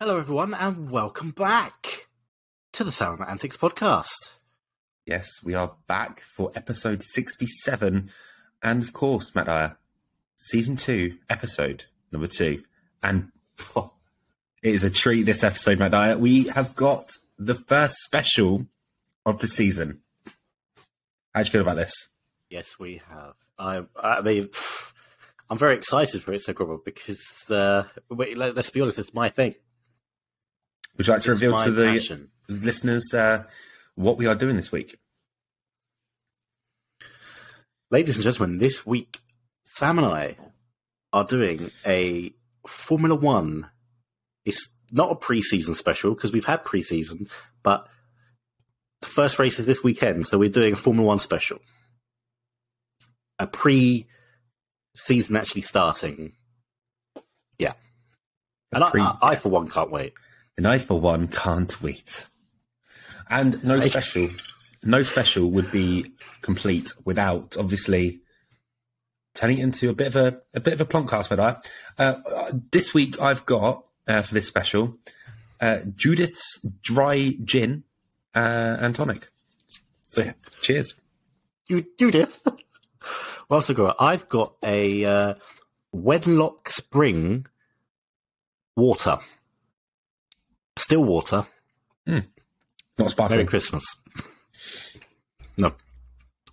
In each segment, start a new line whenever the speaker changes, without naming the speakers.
Hello, everyone, and welcome back to the Sound Antics podcast.
Yes, we are back for episode 67. And of course, Matt Dyer, season two, episode number two. And oh, it is a treat this episode, Matt Dyer. We have got the first special of the season. How do you feel about this?
Yes, we have. I, I mean, I'm very excited for it, so Grubber, because uh, wait, let- let's be honest, it's my thing.
Would you like to
It's
reveal
my
to the
passion.
listeners uh, what we are doing this week?
Ladies and gentlemen, this week, Sam and I are doing a Formula One. It's not a pre-season special because we've had pre-season, but the first race is this weekend, so we're doing a Formula One special. A pre-season actually starting. Yeah. And I,
pre-
I, I, for one, can't wait.
And I, for one, can't wait. And no special, no special would be complete without obviously turning it into a bit of a a bit of a plonkcast, Medai. Uh, this week I've got uh, for this special uh, Judith's dry gin uh, and tonic. So yeah, cheers.
You, Judith. Well, so got? I've got a uh, Wedlock Spring water. Still water.
Not sparkling. Merry.
Christmas. No.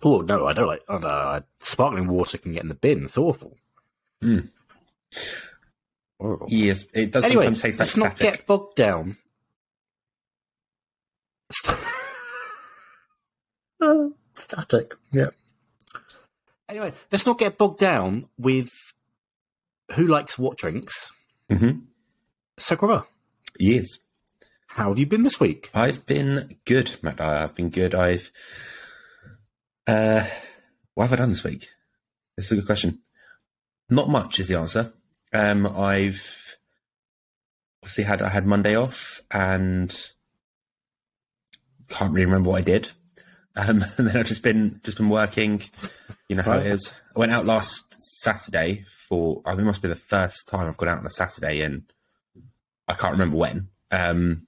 Oh, no, I don't like. Oh, no, sparkling water can get in the bin. It's awful.
Mm.
Horrible.
Yes, it does
Anyway,
sometimes taste like
let's not
static.
get bogged down. St- Oh, static. Yeah. Anyway, let's not get bogged down with who likes what drinks.
hmm
Sakura,
Yes.
How have you been this week?
I've been good, Matt. I've been good. I've. Uh, what have I done this week? This is a good question. Not much is the answer. Um, I've obviously had I had Monday off and can't really remember what I did. Um, and then I've just been just been working. You know how it is. I went out last Saturday for. I mean, it must be the first time I've gone out on a Saturday in. I can't remember when. Um,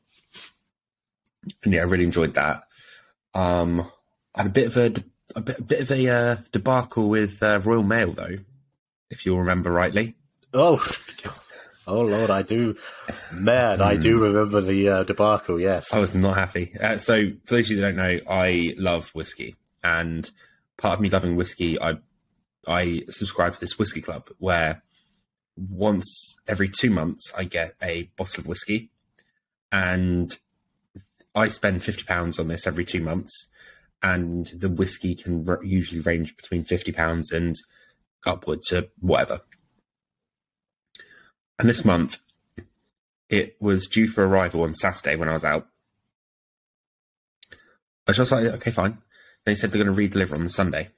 and yeah, I really enjoyed that. Um, I had a bit of a, a bit, a bit of a uh, debacle with uh, Royal Mail, though, if you'll remember rightly.
Oh, oh Lord, I do. Man, I do remember the uh, debacle. Yes.
I was not happy. Uh, so, for those of you that don't know, I love whiskey, and part of me loving whiskey, I I subscribe to this whiskey club where once every two months I get a bottle of whiskey, and I spend fifty pounds on this every two months, and the whiskey can r- usually range between fifty pounds and upward to whatever. And this month, it was due for arrival on Saturday when I was out. I was just like, okay, fine. They said they're going to redeliver on the Sunday.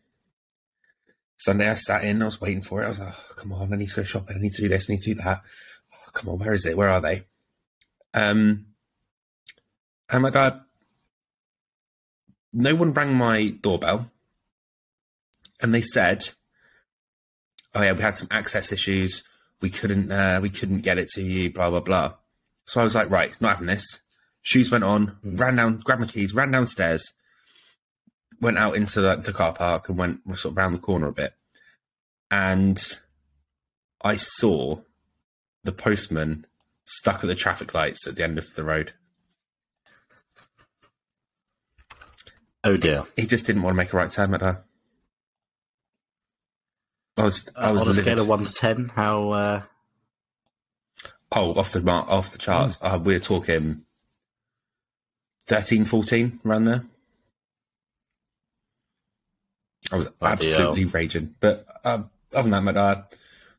Sunday, I sat in, I was waiting for it. I was like, oh, come on, I need to go shopping. I need to do this, I need to do that. Oh, come on, where is it? Where are they? Um, and my dad, no one rang my doorbell. And they said, oh yeah, we had some access issues. We couldn't, uh, we couldn't get it to you, blah, blah, blah. So I was like, right, not having this. Shoes went on,
Mm.
ran down, grabbed my keys, ran downstairs, went out into the, the car park and went sort of round the corner a bit. And I saw the postman stuck at the traffic lights at the end of the road.
Oh dear.
He just didn't want to make a right turn at her. I was, I
Uh,
was
on a scale of one to ten, how? Uh,
Oh, off the mark, off the charts.
Hmm.
Uh, we're talking 13, 14, around there. I was
Bloody
absolutely raging. But um, other than that, mate, uh,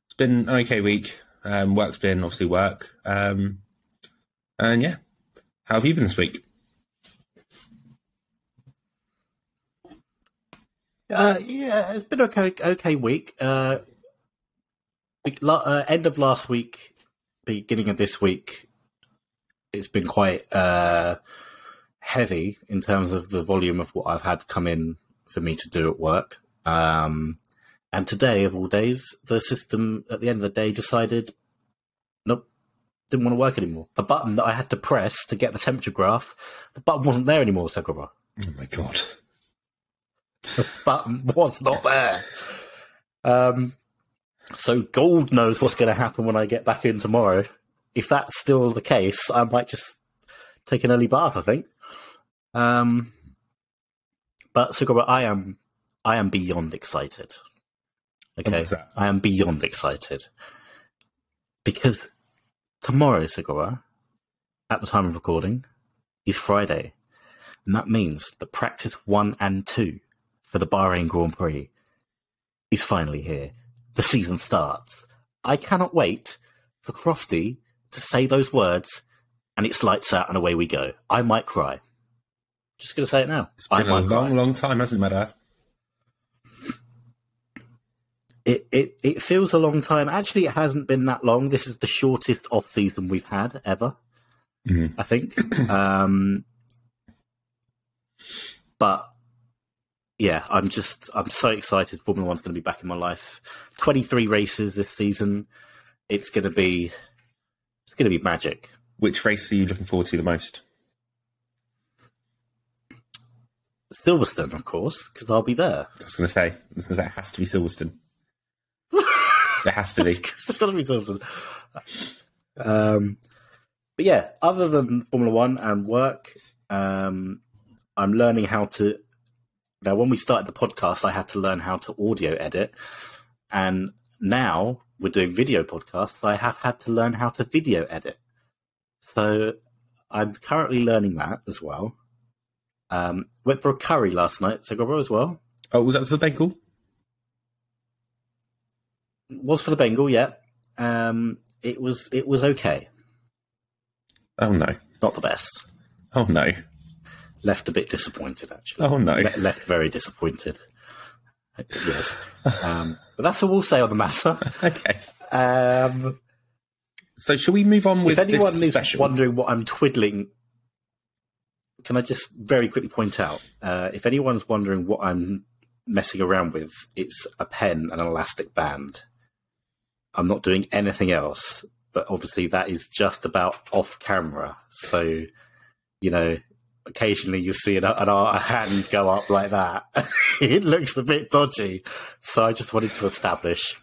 it's been an okay week. Um, work's been obviously work. Um, and yeah, how have you been this week?
Uh, yeah, it's been okay. Okay week. Uh, uh, end of last week, beginning of this week, it's been quite uh, heavy in terms of the volume of what I've had come in for me to do at work. Um, and today, of all days, the system at the end of the day decided, nope, didn't want to work anymore. The button that I had to press to get the temperature graph, the button wasn't there anymore, Sakura.
Oh my god.
The button was not there. Um, so Gold knows what's going to happen when I get back in tomorrow. If that's still the case, I might just take an early bath. I think. Um, but Sakura, I am, I am beyond excited. Okay. I am beyond excited because tomorrow, Segura, at the time of recording, is Friday, and that means that practice one and two for the Bahrain Grand Prix is finally here. The season starts. I cannot wait for Crofty to say those words, and it's lights out and away we go. I might cry. Just going to say it now.
It's been a long,
cry.
long time, hasn't it, Madar?
It, it it feels a long time. Actually, it hasn't been that long. This is the shortest off season we've had ever.
Mhm.
I think. um, but yeah, I'm just I'm so excited. Formula One's going to be back in my life. Twenty three races this season. It's going to be it's going to be magic.
Which race are you looking forward to the most?
Silverstone, of course, because I'll be there.
I was going to say, I was going to say, it has to be Silverstone. it has to be.
it's got to be Silverstone. Um, but yeah, other than Formula One and work, um, I'm learning how to. Now, when we started the podcast, I had to learn how to audio edit, and now we're doing video podcasts. I have had to learn how to video edit. So I'm currently learning that as well. Um, went for a curry last night, so as well.
Oh, was that the Bengal?
Was for the Bengal, yeah. Um, it was it was okay,
Oh no.
not the best.
Oh no.
Left a bit disappointed, actually.
Oh no.
Le- left very disappointed. Yes, um, but that's all we'll say on the matter.
Okay.
Um,
So shall we move on with
if anyone is
special?
wondering what I'm twiddling, can I just very quickly point out? Uh, if anyone's wondering what I'm messing around with, it's a pen and an elastic band. I'm not doing anything else, but obviously that is just about off camera. So, you know, occasionally you see an, an, a hand go up like that. it looks a bit dodgy. So I just wanted to establish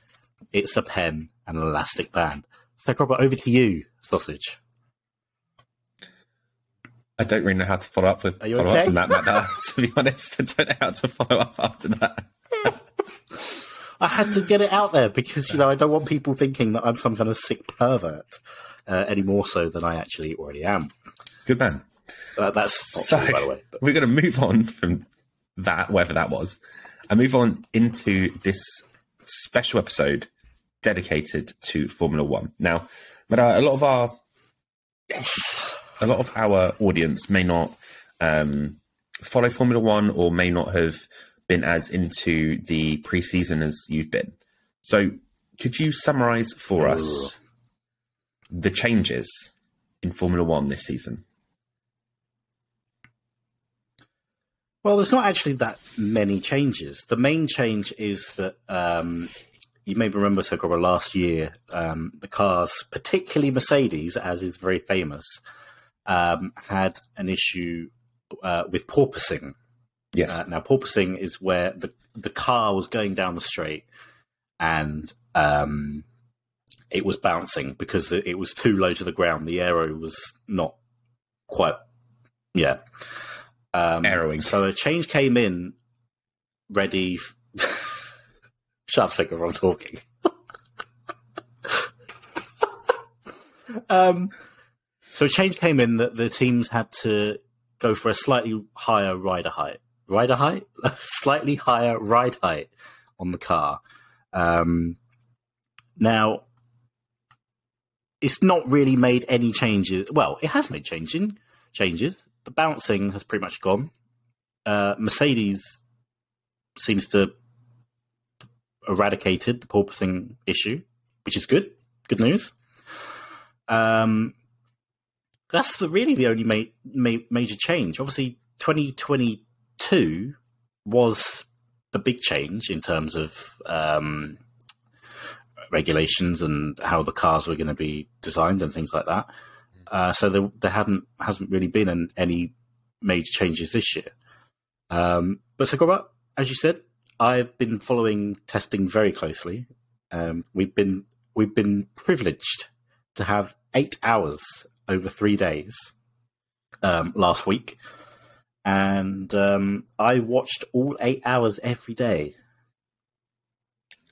it's a pen and an elastic band. So, Robert, over to you, sausage.
I don't really know how to follow up with follow
okay?
up from that, Matt. to be honest, I don't know how to follow up after that.
I had to get it out there because you know I don't want people thinking that I'm some kind of sick pervert uh, any more so than I actually already am.
Good man.
Uh, that's not
So-
true, by the way. But
We're going to move on from that, whatever that was, and move on into this special episode dedicated to Formula One. Now, Mara, a lot of our
yes,
a lot of our audience may not um, follow Formula One or may not have been as into the preseason as you've been. So, could you summarize for us the changes in Formula One this season?
Well, there's not actually that many changes. The main change is that um, you may remember, Socorro, last year um, the cars, particularly Mercedes, as is very famous, um, had an issue uh, with porpoising.
Yes.
Uh, now, porpoising is where the, the car was going down the straight and um, it was bouncing because it, it was too low to the ground. The aero was not quite, yeah. Um,
Aeroing.
So a change came in ready. F- Shut up, second, I'm talking. um, so a change came in that the teams had to go for a slightly higher rider height. Rider height? slightly higher ride height on the car. Um, now, it's not really made any changes. Well, it has made changing changes. The bouncing has pretty much gone. Uh, Mercedes seems to eradicated the porpoising issue, which is good. Good news. Um, that's the, really the only ma- ma- major change. Obviously, 2022 was the big change in terms of um, regulations and how the cars were going to be designed and things like that. Uh, so there, there haven't hasn't really been an, any major changes this year. Um, but Sakura, as you said, I've been following testing very closely. Um, we've been we've been privileged to have eight hours over three days um, last week, and um, I watched all eight hours every day.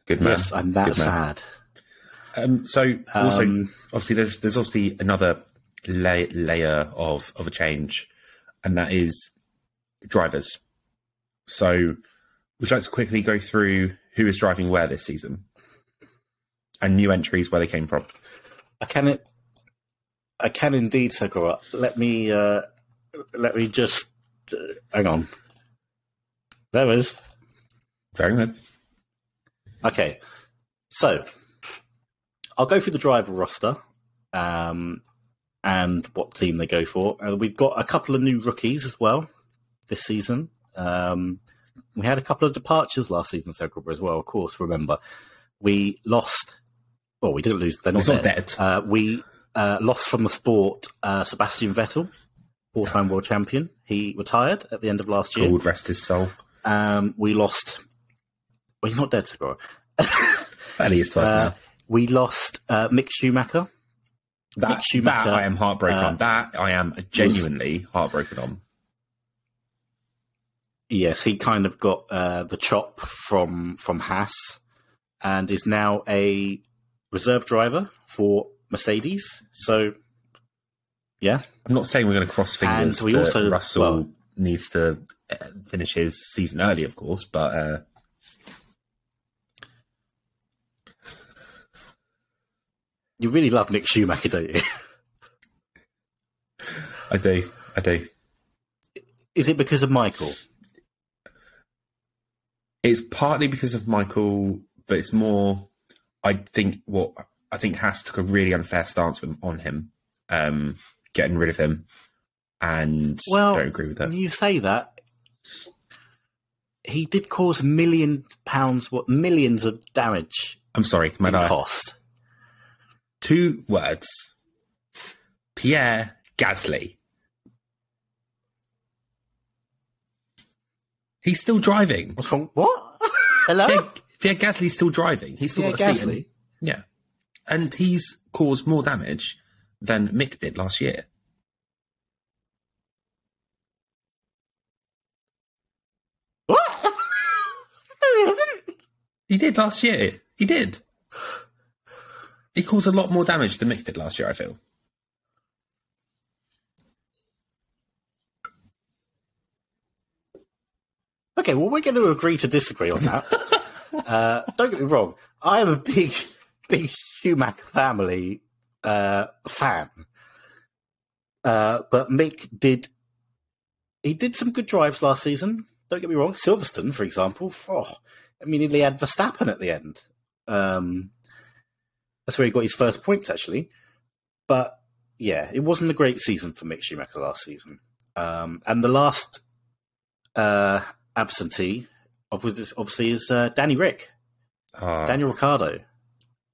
Good man.
Yes, I'm that sad.
Um, so also,
Um,
obviously, there's there's obviously another la- layer of of a change, and that is drivers. So, would you like to quickly go through who is driving where this season, and new entries where they came from?
I can, I can indeed, Sakura. Let me, uh, let me just uh, hang on. There is.
Very good.
Okay, so I'll go through the driver roster um, and what team they go for. Uh, we've got a couple of new rookies as well this season. Um, we had a couple of departures last season, Sakura, as well. Of course, remember we lost. Well, we didn't lose. They're not
not
dead.
dead.
Uh, we uh, lost from the sport uh, Sebastian Vettel, four-time world champion. He retired at the end of last year.
God rest his soul.
Um, we lost. Well, he's not dead, Segura.
Well, he is twice
Uh,
now.
we lost uh, Mick Schumacher.
That,
Mick
that I am heartbroken
uh,
on. That I am genuinely heartbroken on.
Yes, he kind of got uh, the chop from from Haas, and is now a reserve driver for Mercedes. So, yeah,
I'm not saying we're going to cross fingers
And we
that
also-
Russell
well-
needs to uh, finish his season early, of course, but uh,
you really love Mick Schumacher, don't you?
I do, I do.
is it because of Michael?
It's partly because of Michael, but it's more. I think what I think Haas took a really unfair stance with, on him, um, getting rid of him, and
Well,
don't agree with that.
When you say that he did cause million pounds, what millions of damage
I'm sorry. I,
cost.
Two words: Pierre Gasly. He's still driving.
What's wrong? What? Hello?
Pierre, Pierre Gasly's still driving. He's still
Pierre
got a seat.
Gasly?
Yeah, and he's caused more damage than Mick did last year.
What? no, he hasn't.
He did last year. He did. He caused a lot more damage than Mick did last year. I feel.
Okay, well, we're going to agree to disagree on that. uh, don't get me wrong. I am a big, big Schumacher family uh, fan. Uh, but Mick did. He did some good drives last season. Don't get me wrong. Silverstone, for example. Oh, I mean, he had Verstappen at the end. Um, that's where he got his first points, actually. But yeah, it wasn't a great season for Mick Schumacher last season. Um, and the last uh, absentee, obviously, obviously is uh, Danny Ric.
Uh,
Daniel Ricciardo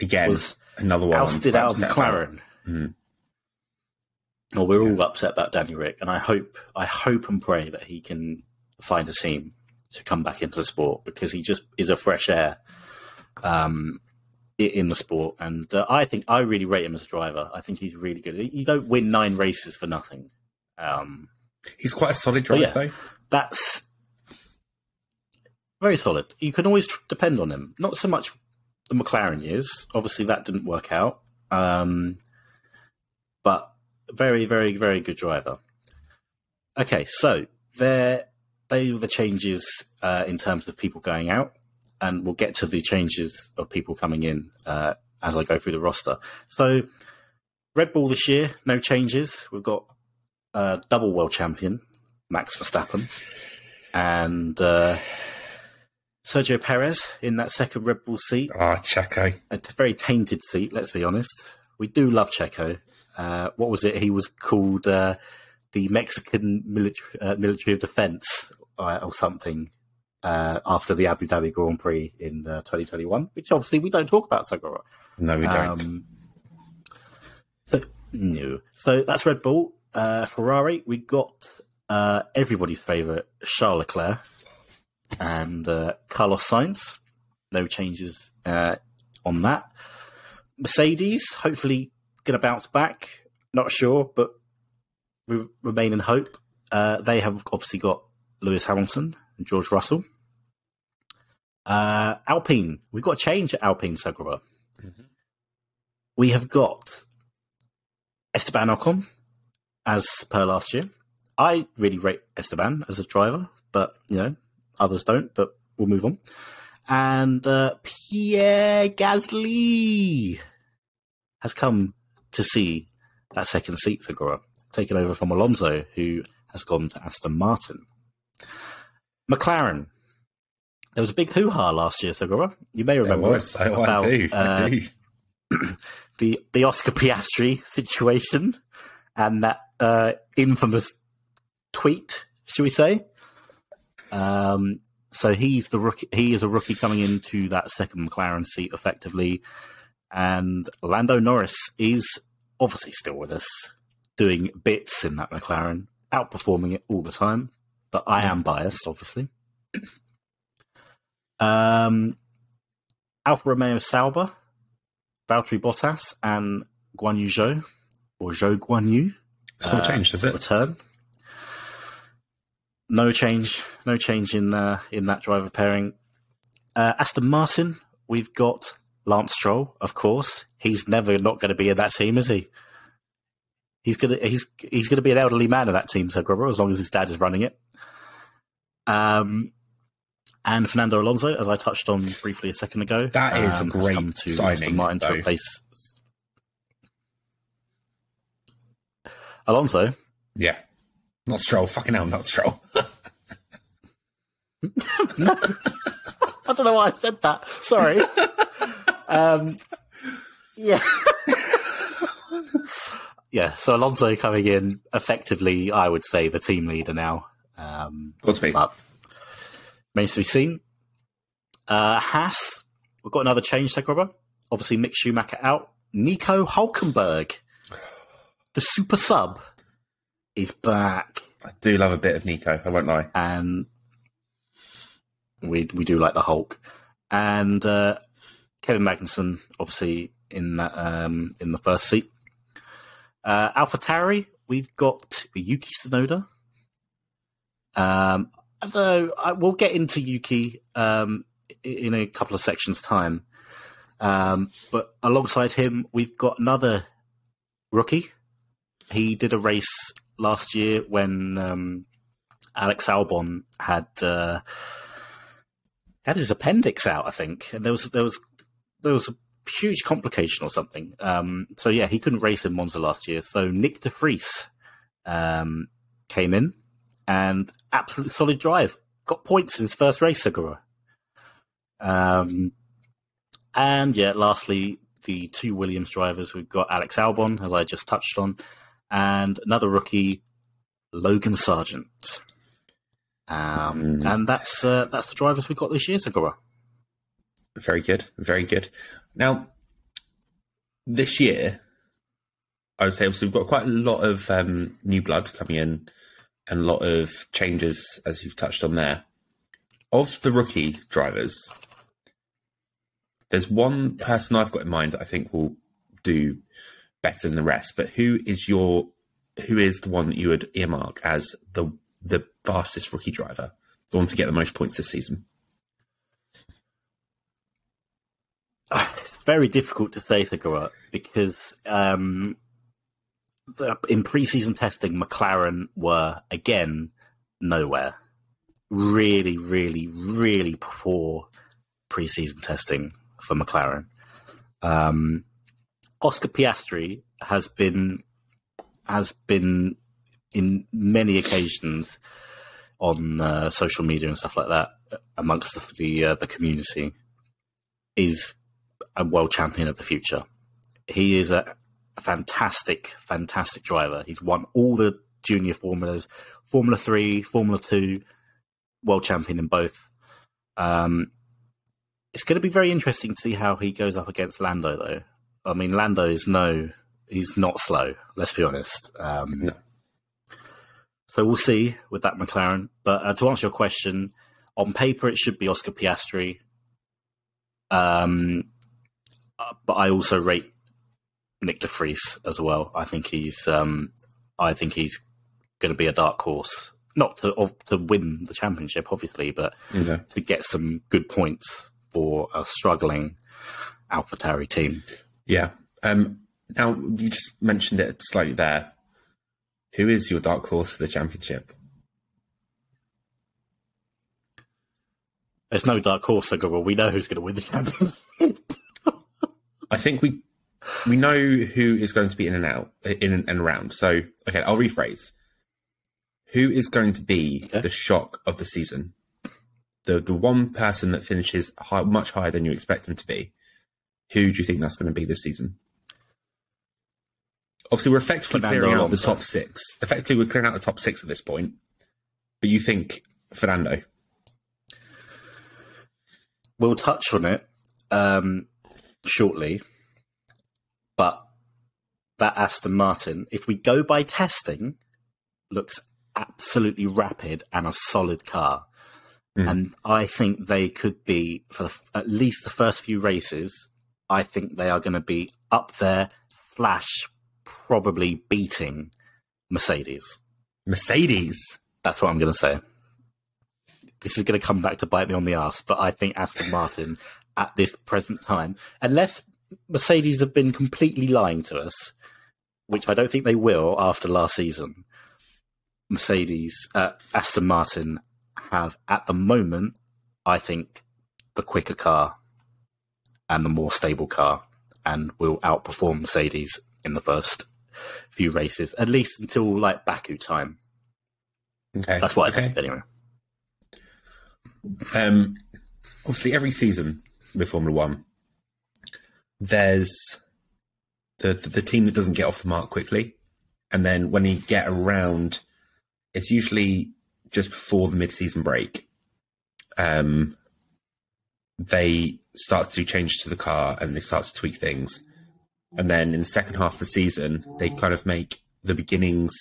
again,
was
another one.
Ousted out of. McLaren.
Mhm.
Well, we're all upset about Danny Ric, and I hope, I hope and pray that he can find a team to come back into the sport because he just is a fresh air um, in the sport. And uh, I think I really rate him as a driver. I think he's really good. You don't win nine races for nothing. Um,
He's quite a solid driver,
yeah.
though.
that's very solid. You can always tr- depend on him. Not so much the McLaren years. Obviously, that didn't work out. Um, but very, very, very good driver. Okay, so there, they were the changes uh, in terms of people going out, and we'll get to the changes of people coming in uh, as I go through the roster. So, Red Bull this year, no changes. We've got uh, double world champion Max Verstappen and uh, Sergio Perez in that second Red Bull seat.
Ah, Checo.
A t- very tainted seat, let's be honest. We do love Checo. Uh, what was it? He was called uh, the Mexican military, uh, military of defense uh, or something uh, after the Abu Dhabi Grand Prix in uh, 2021, which obviously we don't talk about Segura.
No, we don't.
Um, so no, so that's Red Bull. Uh, Ferrari, we got uh, everybody's favourite Charles Leclerc and uh, Carlos Sainz. No changes uh, on that. Mercedes, hopefully, going to bounce back. Not sure, but we remain in hope. Uh, they have obviously got Lewis Hamilton and George Russell. Uh, Alpine, we've got a change at Alpine Segura.
Mhm.
We have got Esteban Ocon as per last year. I really rate Esteban as a driver, but you know others don't. But we'll move on. And uh, Pierre Gasly has come to see that second seat Segura, taken over from Alonso, who has gone to Aston Martin. McLaren. There was a big hoo ha last year, Segura. You may remember
was. I,
about,
I do.
uh, the the Oscar Piastri situation and that uh, infamous tweet, should we say? Um, so he's the rookie. He is a rookie coming into that second McLaren seat effectively, and Lando Norris is obviously still with us, doing bits in that McLaren, outperforming it all the time. But I am biased, obviously. Um, Alfa Romeo Sauber, Valtteri Bottas, and Guan Yu Zhou, or Zhou Guan Yu,
It's not
uh,
changed, has it?
return. No change, no change in uh, in that driver pairing. Uh, Aston Martin, we've got Lance Stroll, of course. He's never not going to be in that team, is he? He's gonna he's he's gonna be an elderly man in that team, so Grubber, as long as his dad is running it. Um, and Fernando Alonso, as I touched on briefly a second ago,
That is a
um, has
great
come to
signing,
to replace Alonso.
Yeah. Not Stroll. Fucking hell, not Stroll.
I don't know why I said that. Sorry. um, yeah. yeah, so Alonso coming in, effectively, I would say, the team leader now. Um,
Godspeed.
but remains to be seen. Uh, Haas, we've got another change to Grubber. Obviously, Mick Schumacher out. Nico Hulkenberg, the super sub, is back.
I do love a bit of Nico. I won't lie.
and we we do like the Hulk, and uh, Kevin Magnussen obviously in that um, in the first seat. Uh, Alpha Tauri, we've got Yuki Tsunoda. Um, I. I, we'll get into Yuki um, in a couple of sections' time. Um, but alongside him, we've got another rookie. He did a race last year when um, Alex Albon had uh, had his appendix out, I think, and there was there was there was a huge complication or something. Um, so yeah, he couldn't race in Monza last year. So Nyck de Vries um, came in and absolute solid drive, got points in his first race, Segura. Um, and yeah, lastly, the two Williams drivers. We've got Alex Albon, as I just touched on, and another rookie, Logan Sargeant. Um,
Mm.
And that's uh, that's the drivers we've got this year, Segura.
Very good. Very good. Now, this year, I would say obviously we've got quite a lot of um, new blood coming in and a lot of changes, as you've touched on there. Of the rookie drivers, there's one person I've got in mind that I think will do better than the rest. But who is your who is the one that you would earmark as the the fastest rookie driver, the one to get the most points this season?
It's very difficult to say, Segura, because um, in preseason testing, McLaren were again nowhere. Really, really, really poor preseason testing for McLaren. Um, Oscar Piastri has been has been in many occasions on uh, social media and stuff like that amongst the the, uh, the community is a world champion of the future. He is a fantastic, fantastic driver. He's won all the junior formulas, Formula Three, Formula Two, world champion in both. Um, it's going to be very interesting to see how he goes up against Lando, though. I mean, Lando is no, he's not slow. Let's be honest. Um,
No.
So we'll see with that McLaren. But uh, to answer your question, on paper it should be Oscar Piastri. Um, uh, but I also rate Nyck de Vries as well. I think he's, um, I think he's going to be a dark horse, not to of, to win the championship, obviously, but
Okay.
to get some good points for a struggling AlphaTauri team.
Yeah. Um, now you just mentioned it slightly there. Who is your dark horse for the championship?
There's no dark horse, well, we know who's going to win the championship.
I think we we know who is going to be in and out, in and, around. So, okay, I'll rephrase. Who is going to be
Okay.
the shock of the season? The the one person that finishes high, much higher than you expect them to be. Who do you think that's going to be this season? Obviously, we're effectively
Fernando
clearing out the top six. Effectively, we're clearing out the top six at this point. But you think Fernando?
We'll touch on it um, shortly, but that Aston Martin, if we go by testing, looks absolutely rapid and a solid car.
Mm.
And I think they could be, for the, at least the first few races, I think they are going to be up there, flash, probably beating Mercedes.
Mercedes.
That's what I'm going to say. This is going to come back to bite me on the ass, but I think Aston Martin at this present time, unless Mercedes have been completely lying to us, which I don't think they will after last season, Mercedes, uh, Aston Martin have at the moment, I think, the quicker car and the more stable car, and will outperform Mercedes in the first few races, at least until like Baku time.
Okay,
That's what I
okay.
think, anyway.
Um, obviously, every season with Formula One, there's the, the team that doesn't get off the mark quickly, and then when you get around, it's usually just before the mid-season break. Um, they start to do changes to the car and they start to tweak things, and then in the second half of the season, they kind of make the beginnings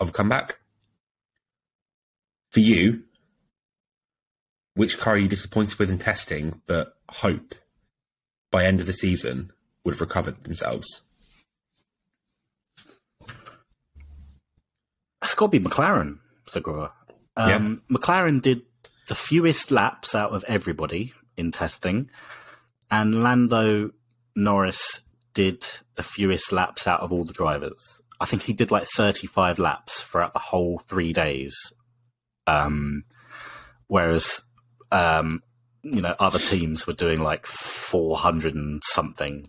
of a comeback. For you, which car are you disappointed with in testing, but hope by end of the season would have recovered themselves?
It's got to be McLaren, Segura. Um, McLaren did the fewest laps out of everybody in testing, and Lando Norris did the fewest laps out of all the drivers. I think he did like 35 laps throughout the whole three days. Um, whereas, um, you know, other teams were doing like 400 and something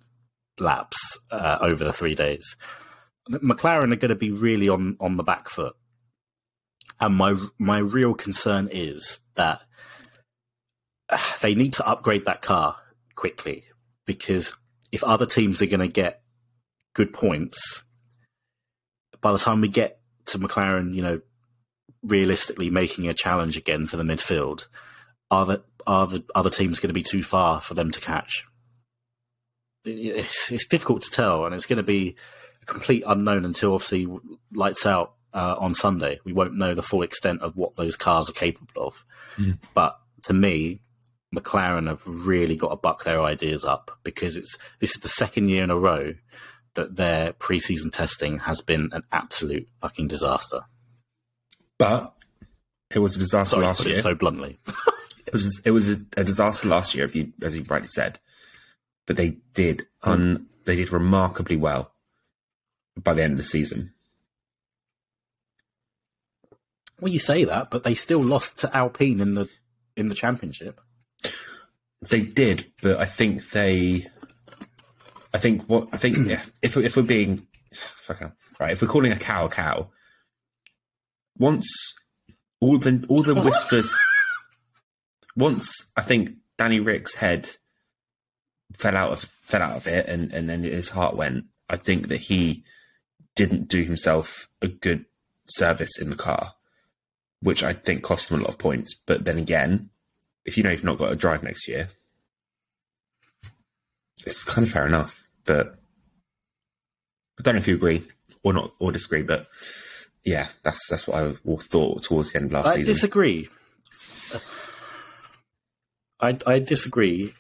laps uh, over the three days. McLaren are going to be really on, on the back foot. And my my real concern is that they need to upgrade that car quickly because if other teams are going to get good points, by the time we get to McLaren, you know, realistically making a challenge again for the midfield, are the are the other teams going to be too far for them to catch? It's, it's difficult to tell, and it's going to be a complete unknown until obviously lights out uh, on Sunday. We won't know the full extent of what those cars are capable of.
Mm.
But to me, McLaren have really got to buck their ideas up because it's this is the second year in a row that their preseason testing has been an absolute fucking disaster.
But it was a disaster
Sorry
last year.
so bluntly.
it was it was a, a disaster last year, if you as you rightly said. But they did un, they did remarkably well by the end of the season.
Well, you say that, but they still lost to Alpine in the in the championship.
They did, but I think they. I think what I think yeah, if if we're being right, if we're calling a cow a cow, once all the all the whispers, once I think Danny Ric's head fell out of fell out of it, and and then his heart went. I think that he didn't do himself a good service in the car, which I think cost him a lot of points. But then again, if you know you've not got a drive next year, it's kind of fair enough. But I don't know if you agree or not or disagree, but yeah, that's that's what I thought towards the end of last
I
season.
I disagree. I, I disagree,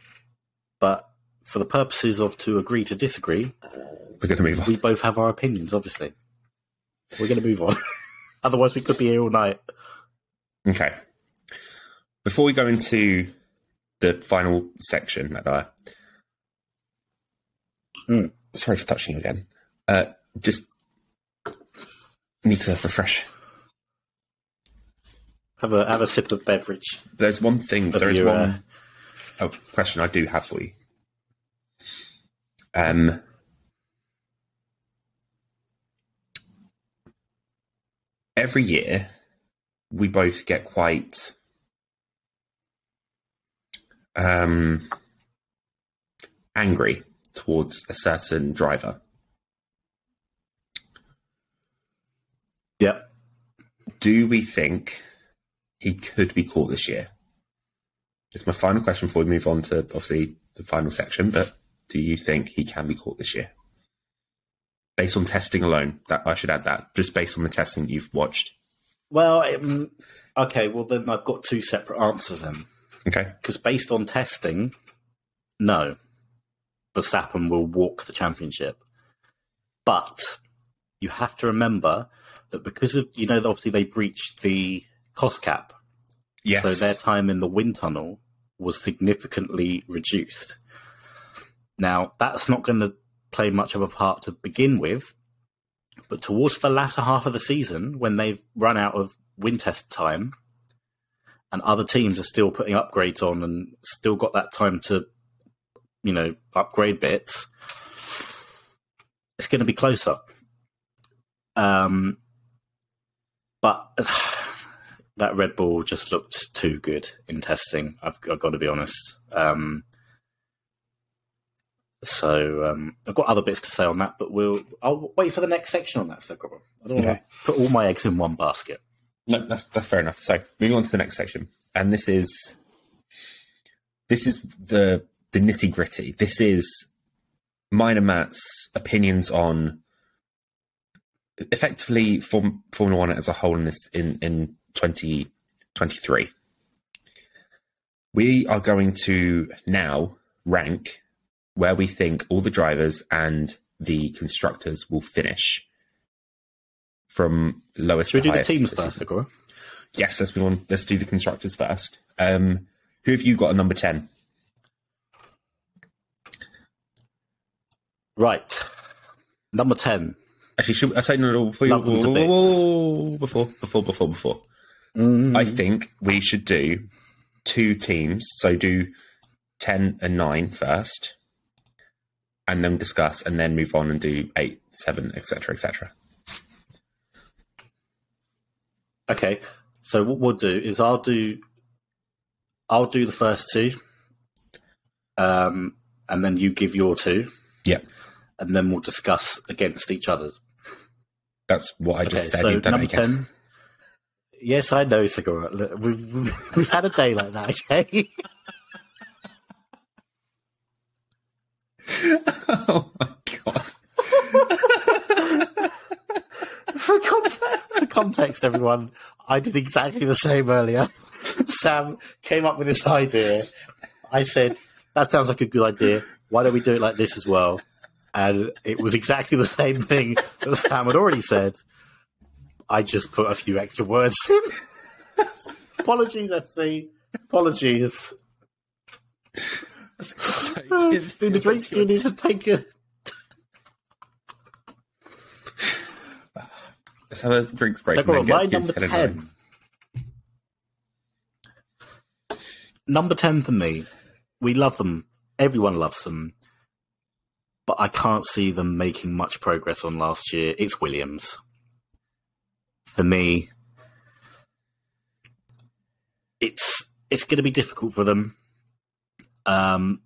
but for the purposes of to agree to disagree,
We're going to move on.
we both have our opinions. Obviously, we're going to move on. Otherwise, we could be here all night.
Okay. Before we go into the final section, Matt,
Hmm.
sorry for touching you again. Uh, just need to refresh.
Have a have a sip of beverage.
There's one thing. There is one uh, question I do have for you. Um, every year, we both get quite um, angry towards a certain driver.
Yep.
Do we think he could be caught this year? It's my final question before we move on to obviously the final section. But do you think he can be caught this year? Based on testing alone, that I should add that just based on the testing you've watched.
Well, um, okay. Well, then I've got two separate answers then.
Okay,
Because based on testing, no, Verstappen will walk the championship. But you have to remember that because of you know obviously they breached the cost cap,
yes,
so their time in the wind tunnel was significantly reduced. Now that's not going to play much of a part to begin with, but towards the latter half of the season, when they've run out of wind test time, and other teams are still putting upgrades on and still got that time to, you know, upgrade bits, it's going to be closer. Um, but that Red Bull just looked too good in testing. I've, I've got to be honest. Um, so um, I've got other bits to say on that, but we'll I'll wait for the next section on that. So I don't want
Okay.
to put all my eggs in one basket.
No, that's that's fair enough. So moving on to the next section, and this is this is the the nitty gritty. This is mine and Matt's opinions on effectively Form, Formula One as a whole in this in in twenty twenty three. We are going to now rank where we think all the drivers and the constructors will finish from lowest
Should we
to
do the teams first. Agora?
Yes, let's move on. Let's do the constructors first. Um, who have you got at number ten?
Right. Number 10.
Actually, should I tell you no, before,
Love
before, before, before, before, before.
Mm.
I think we should do two teams. So do ten and nine first, and then discuss, and then move on and do eight, seven, etc., etc.
Okay. So what we'll do is I'll do I'll do the first two. Um, and then you give your two.
Yeah,
And then we'll discuss against each other's.
that's what I
Okay,
just said.
so
You've done it
number
again.
10. Yes, I know, Segura. We've, we've, we've had a day like that, okay?
oh my god!
for, context, for context, everyone, I did exactly the same earlier. Sam came up with this idea. I said, that sounds like a good idea. Why don't we do it like this as well? And it was exactly the same thing that Sam had already said. I just put a few extra words in. Apologies, SC. Apologies. do, the drink, do you need to take a.
Let's have a drinks break.
Look,
and then
my
get
number
to 10 and
10. Number 10 for me. We love them. Everyone loves them. But I can't see them making much progress on last year. It's Williams. For me, it's it's going to be difficult for them. Um,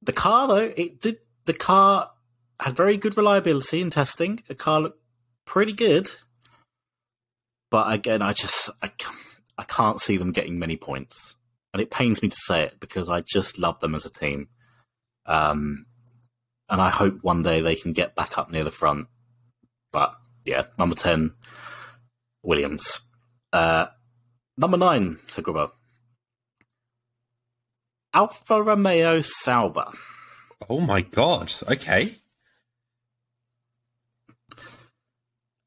the car, though, it did. The car had very good reliability in testing. The car looked pretty good. But again, I just I, I can't see them getting many points. and it pains me to say it because I just love them as a team. Um, and I hope one day they can get back up near the front. But yeah, number 10, Williams. Uh, number 9, Segura. Alfa Romeo Sauber.
Oh my god. Okay.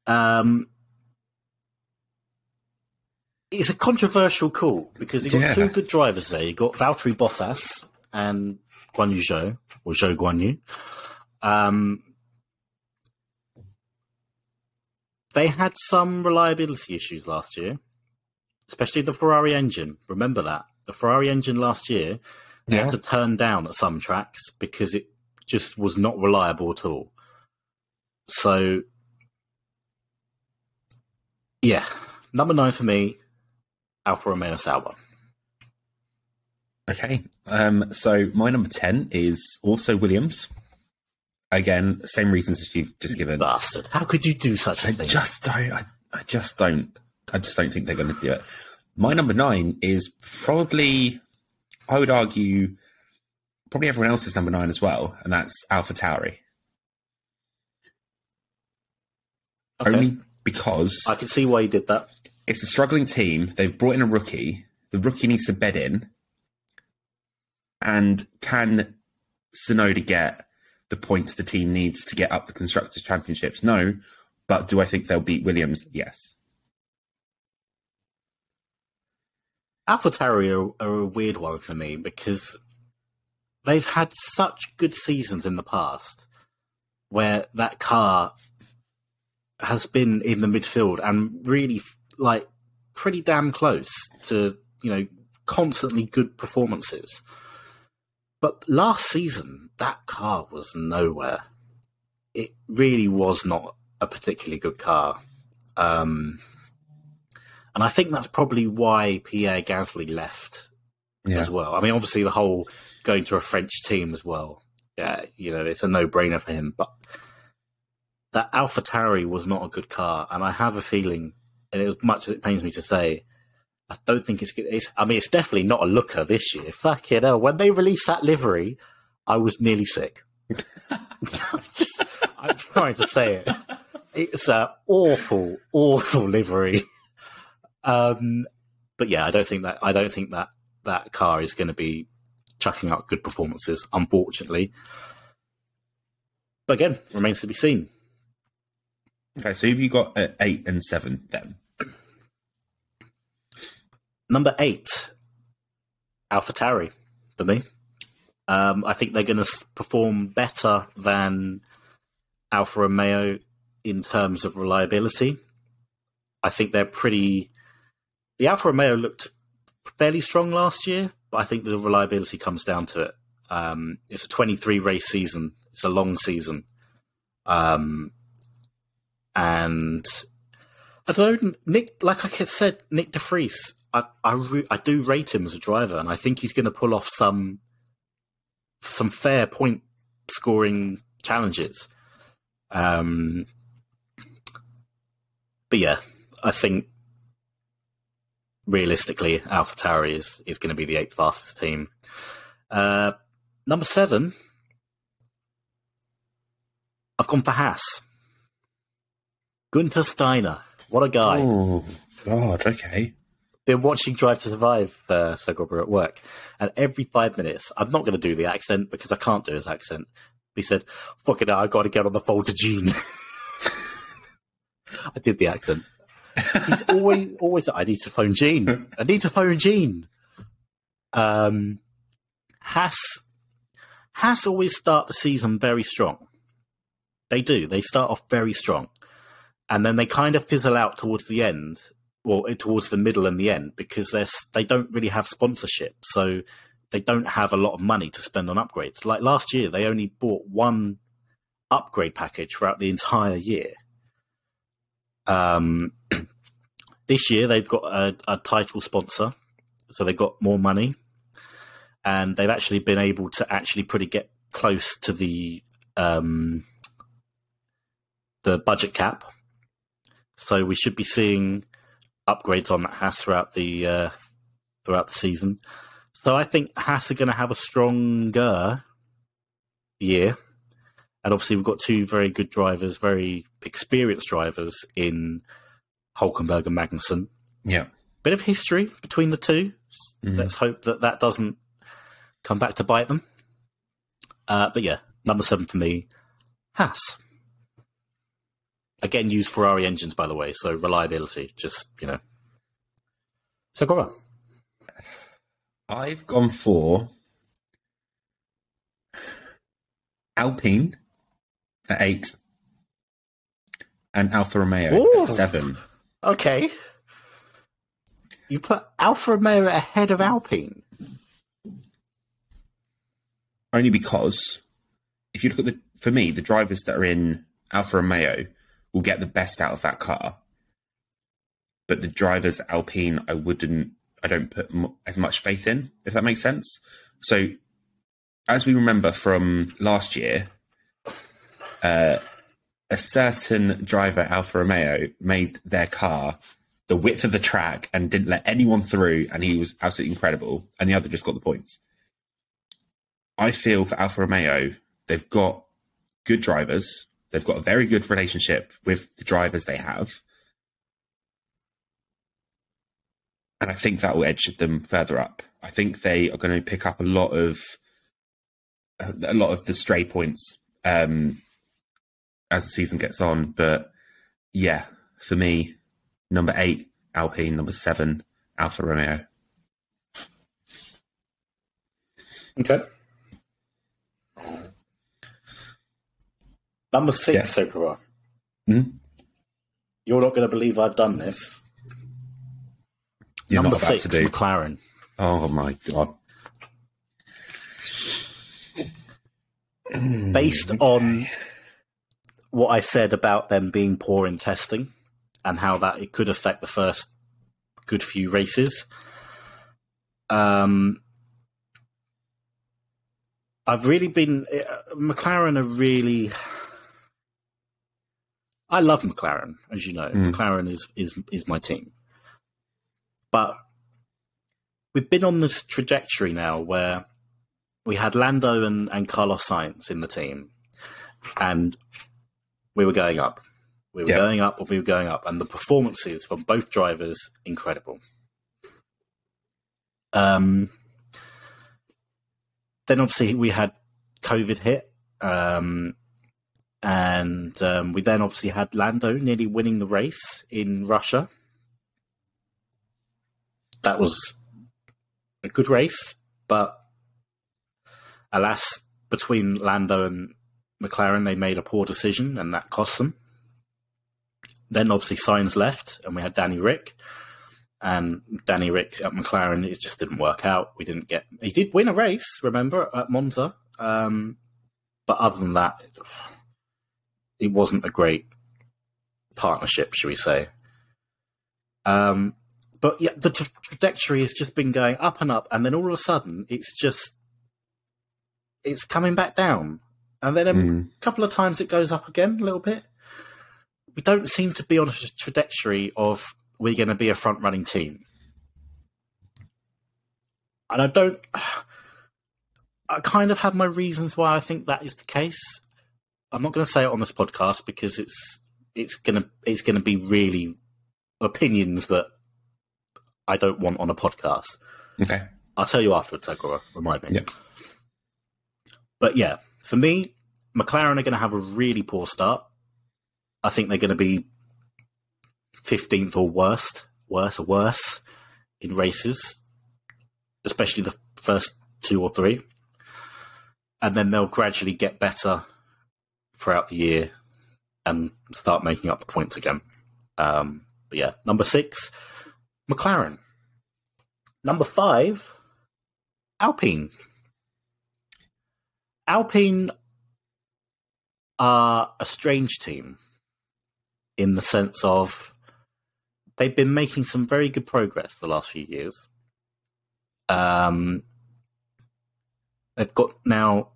Um, it's a controversial call because you've got
Yeah.
two good drivers there. You've got Valtteri Bottas and Guan Yu Zhou, or Zhou Guan Yu. Um, they had some reliability issues last year, especially the Ferrari engine. Remember that. The Ferrari engine last year,
Yeah.
had to turn down at some tracks because it just was not reliable at all. So, yeah, number nine for me, Alfa Romeo Sauber.
Okay. Um, so my number 10 is also Williams. Again, same reasons as you've just given.
Bastard! How could you do such a
I
thing?
just don't. I, I just don't. I just don't think they're going to do it. My number nine is probably, I would argue, probably everyone else's number nine as well, and that's Alpha Tauri.
Okay.
Only because
I can see why you did that.
it's a struggling team. They've brought in a rookie. The rookie needs to bed in. And can Tsunoda get the points the team needs to get up the constructors championships? No. But do I think they'll beat Williams? Yes.
AlphaTauri are, are a weird one for me because they've had such good seasons in the past where that car has been in the midfield and really like pretty damn close to you know constantly good performances but last season that car was nowhere it really was not a particularly good car um and I think that's probably why Pierre Gasly left
Yeah.
as well. I mean, obviously the whole going to a French team as well. Yeah, you know, it's a no-brainer for him. But that Alpha Tauri was not a good car, and I have a feeling, and as much as it pains me to say, I don't think it's good. It's, I mean, it's definitely not a looker this year. Fuck it, when they released that livery, I was nearly sick. Just, I'm trying to say it. It's an awful, awful livery. Um, but yeah, I don't think that I don't think that that car is going to be chucking out good performances, unfortunately. But again, remains to be seen.
Okay, so have you got uh, eight and seven then?
Number eight, AlphaTauri for me. Um, I think they're going to perform better than Alfa Romeo in terms of reliability. I think they're pretty. The Alfa Romeo looked fairly strong last year, but I think the reliability comes down to it. Um, it's a 23 race season. It's a long season. Um, and I don't Nick, like I said, Nyck de Vries, I, I, re- I do rate him as a driver, and I think he's going to pull off some some fair point scoring challenges. Um, but yeah, I think realistically, AlphaTauri is is going to be the eighth fastest team. Uh, number seven, I've gone for Haas. Guenther Steiner, what a guy!
Oh, God, okay.
Been watching Drive to Survive, uh, Segobra at work, and every five minutes, I'm not going to do the accent because I can't do his accent. He said, "Fuck it, I got to get on the phone to Gene." I did the accent. He's always, always. I need to phone Gene. I need to phone Gene. Um, Haas always start the season very strong. They do. They start off very strong, and then they kind of fizzle out towards the end well towards the middle and the end because they're, they don't really have sponsorship so they don't have a lot of money to spend on upgrades. Like last year they only bought one upgrade package throughout the entire year. Um, this year they've got a, a title sponsor so they've got more money. And they've actually been able to actually pretty get close to the um, the budget cap. So we should be seeing upgrades on that Haas throughout the uh, throughout the season. So I think Haas are going to have a stronger year. And obviously, we've got two very good drivers, very experienced drivers in Hulkenberg and Magnussen.
Yeah.
Bit of history between the 2
Mhm.
Let's hope that that doesn't come back to bite them. Uh, but yeah, number seven for me, Haas. Again, use Ferrari engines, by the way, so reliability, just, you know. So go on.
I've gone for Alpine at eight and Alfa Romeo
Ooh.
at seven.
Okay. You put Alfa Romeo ahead of Alpine.
Only because if you look at the, for me, the drivers that are in Alfa Romeo will get the best out of that car. But the drivers Alpine, I wouldn't, I don't put m- as much faith in, if that makes sense. So, as we remember from last year, uh, a certain driver Alfa Romeo made their car the width of the track and didn't let anyone through, and he was absolutely incredible. And the other just got the points. I feel for Alfa Romeo, they've got good drivers. They've got a very good relationship with the drivers they have. And I think that will edge them further up. I think they are going to pick up a lot of a lot of the stray points um, as the season gets on. But yeah, for me, number eight, Alpine, number seven, Alfa Romeo.
Okay. Number six,
Yeah.
Sokora.
Hmm?
You're not going to believe I've done this.
You're
Number six. McLaren.
Oh my god!
Based on what I said about them being poor in testing and how that it could affect the first good few races. Um, I've really been uh, McLaren are really. I love McLaren, as you know.
Mm.
McLaren is is is my team, but we've been on this trajectory now where we had Lando and, and Carlos Sainz in the team, and we were going up. We were
Yeah.
going up, and we were going up, and the performances from both drivers incredible. Um, then obviously we had COVID hit, um, and um, we then obviously had Lando nearly winning the race in Russia. That was a good race, but alas, between Lando and McLaren, they made a poor decision, and that cost them. Then obviously Sainz left, and we had Danny Ric. And Danny Ric at McLaren, it just didn't work out. We didn't get. He did win a race, remember, at Monza. Um, but other than that, it, wasn't a great partnership, should we say. Um, but yeah, the tra- trajectory has just been going up and up, and then all of a sudden, it's just it's coming back down, and then a
Mm.
couple of times it goes up again a little bit. We don't seem to be on a trajectory of we're going to be a front running team, and I don't. I kind of have my reasons why I think that is the case. I'm not going to say it on this podcast because it's it's gonna it's gonna be really opinions that I don't want on a podcast.
Okay.
I'll tell you afterwards, Agora. Remind me.
Yep.
But yeah, for me, McLaren are going to have a really poor start. I think they're going to be 15th or worst, worse or worse in races, especially the first two or three. And then they'll gradually get better throughout the year and start making up the points again. Um, but yeah, number six, McLaren. Number five, Alpine. Alpine are a strange team in the sense of they've been making some very good progress the last few years. Um, they've got now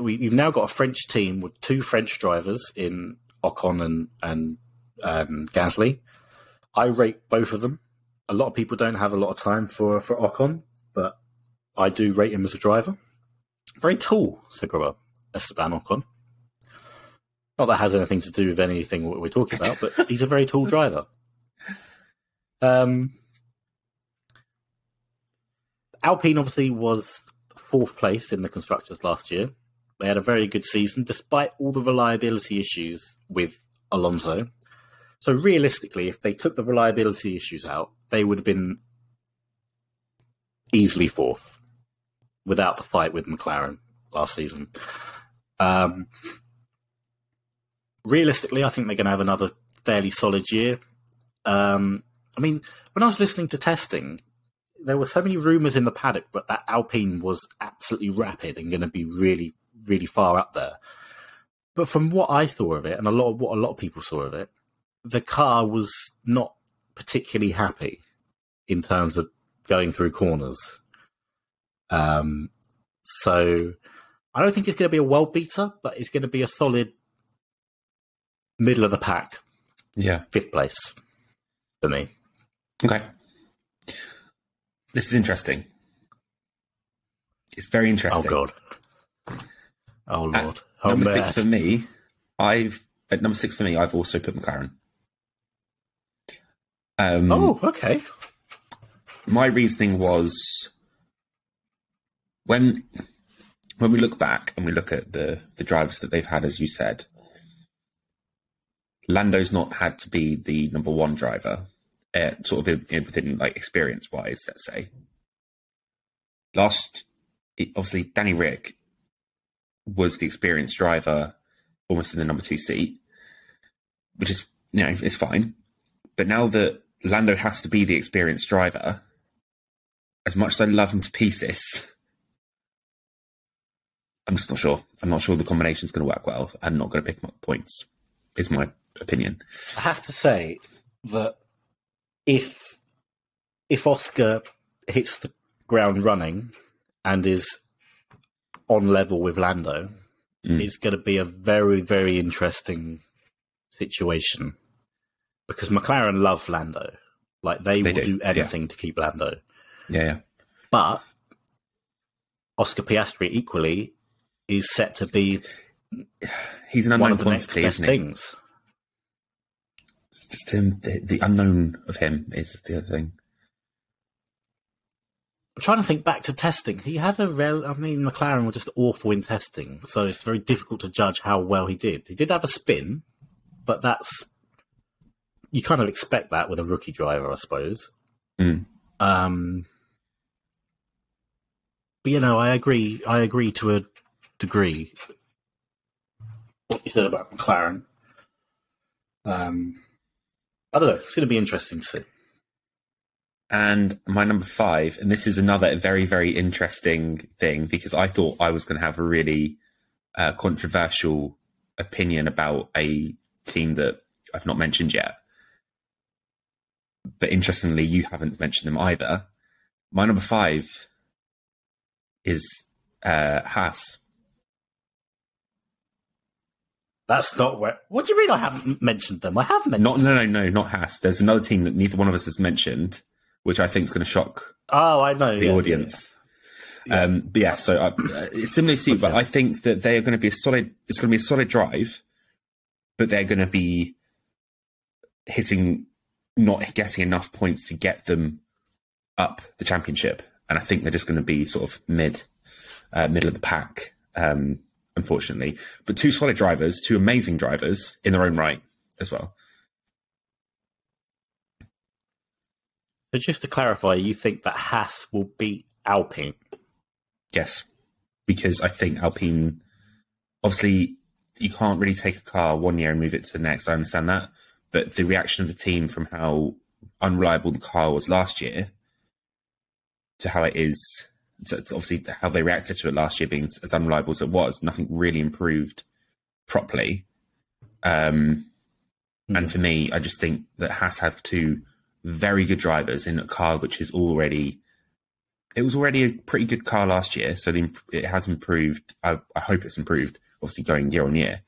we, we've now got a French team with two French drivers in Ocon and and um, Gasly. I rate both of them. A lot of people don't have a lot of time for for Ocon, but I do rate him as a driver. Very tall, Segura Esteban Ocon. Not that has anything to do with anything what we're talking about, but he's a very tall driver. Um, Alpine obviously was fourth place in the constructors last year. They had a very good season, despite all the reliability issues with Alonso. So realistically, if they took the reliability issues out, they would have been easily fourth without the fight with McLaren last season. Um, realistically, I think they're going to have another fairly solid year. Um, I mean, when I was listening to testing, there were so many rumours in the paddock, but that Alpine was absolutely rapid and going to be really, really far up there. But from what I saw of it, and a lot of what a lot of people saw of it, the car was not particularly happy in terms of going through corners. Um, so I don't think it's going to be a world beater, but it's going to be a solid middle of the pack,
Yeah.
fifth place for me.
Okay. This is interesting. It's very interesting.
Oh god. Oh lord. oh,
number six for me, I've at number six for me, I've also put McLaren. Um,
Oh, okay.
my reasoning was when when we look back and we look at the the drivers that they've had, as you said, Lando's not had to be the number one driver, uh, sort of in, in- within like experience wise. Let's say last, obviously, Danny Ric was the experienced driver, almost in the number two seat, which is you know it's fine. But now that Lando has to be the experienced driver, as much as I love him to pieces, I'm just not sure. I'm not sure the combination is going to work well. I'm not going to pick up points. Is my opinion.
I have to say that if if Oscar hits the ground running and is on level with Lando,
Mm.
it's going to be a very very interesting situation because McLaren love Lando, like they,
They
will
do,
do, anything to keep Lando,
Yeah, yeah.
but Oscar Piastri equally is set to be
He's an
one
unknown
of the next
quantity,
best
isn't he?
things.
It's just him. The, the unknown of him is the other thing.
I'm trying to think back to testing. He had a rel. I mean, McLaren were just awful in testing, so it's very difficult to judge how well he did. He did have a spin, but that's you kind of expect that with a rookie driver, I suppose.
Mm.
Um, but you know, I agree. I agree to a degree. What you said about McLaren. Um, I don't know. It's going to be interesting to see.
And my number five, and this is another very, very interesting thing because I thought I was going to have a really uh, controversial opinion about a team that I've not mentioned yet. But interestingly, you haven't mentioned them either. My number five is uh, Haas.
That's not where. What do you mean? I haven't mentioned them. I have mentioned.
Not no no no not Haas. There's another team that neither one of us has mentioned, which I think is going to shock
Oh, I know
the
yeah,
audience.
Yeah.
Um, but yeah, so I, uh, it's similar to you, but I think that they are going to be a solid. It's going to be a solid drive, but they're going to be hitting, not getting enough points to get them up the championship, and I think they're just going to be sort of mid, uh, middle of the pack. Um, unfortunately, but two solid drivers, two amazing drivers in their own right as well.
So just to clarify, you think that Haas will beat Alpine?
Yes, because I think Alpine, obviously, you can't really take a car one year and move it to the next. I understand that, but the reaction of the team from how unreliable the car was last year to how it is, to, to obviously how they reacted to it last year being as unreliable as it was, nothing really improved properly. Um, And for me, I just think that Haas have two very good drivers in a car which is already it was already a pretty good car last year, so the, it has improved. I, I hope it's improved. Obviously, going year on year.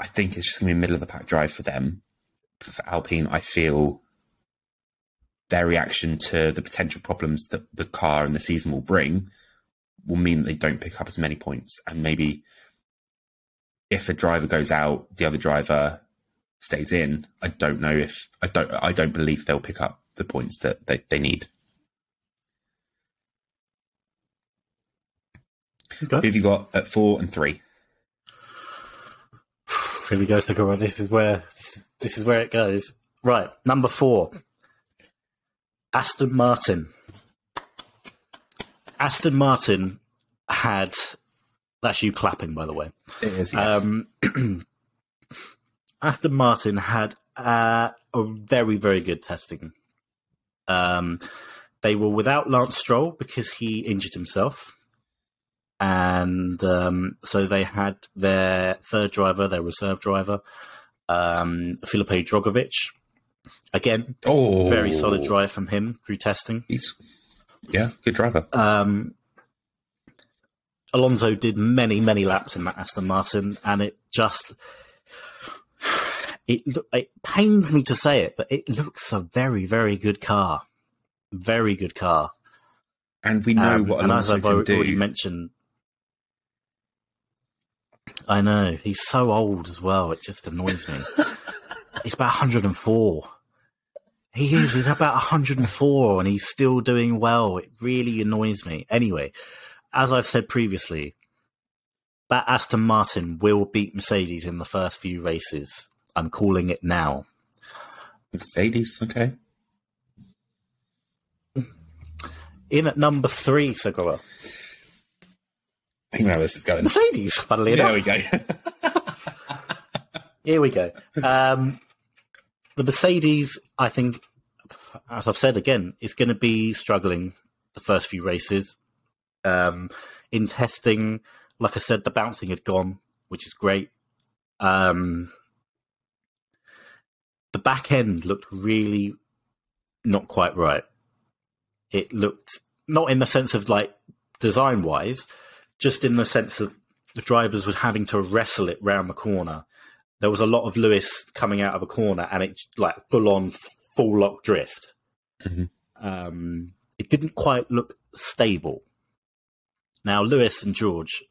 I think it's just going to be a middle of the pack drive for them. For, for Alpine, I feel their reaction to the potential problems that the car and the season will bring will mean they don't pick up as many points. And maybe if a driver goes out, the other driver stays in. I don't know if I don't I don't believe they'll pick up the points that they, they need.
Okay.
Who have you got at four and three?
Here we go, Sakura. This is where this is, this is where it goes. Right, number four, Aston Martin. Aston Martin had that's you clapping, by the way.
It is, yes.
Um, Aston Martin had uh, a very, very good testing. Um, they were without Lance Stroll because he injured himself. And um, so they had their third driver, their reserve driver, um, Felipe Drugovich. Again,
oh,
very solid drive from him through testing.
He's yeah, good driver.
Um, Alonso did many, many laps in that Aston Martin, and it just it it pains me to say it, but it looks a very, very good car, very good car.
And we know
Um,
what
and as I've
can
already
do.
mentioned, I know he's so old as well. It just annoys me. he's about 104. He is. He's about 104, and he's still doing well. It really annoys me. Anyway, as I've said previously, that Aston Martin will beat Mercedes in the first few races. I'm calling it now.
Mercedes, okay.
In at number three, Segura.
I think where this is going.
Mercedes, funnily
There
enough.
we go.
Here we go. Um, the Mercedes, I think, as I've said again, is going to be struggling the first few races. Um, in testing, like I said, the bouncing had gone, which is great. Um, the back end looked really not quite right. It looked not in the sense of like design wise, just in the sense of the drivers were having to wrestle it round the corner. There was a lot of Lewis coming out of a corner and it like full on full lock drift.
Mhm.
Um, it didn't quite look stable. Now Lewis and George,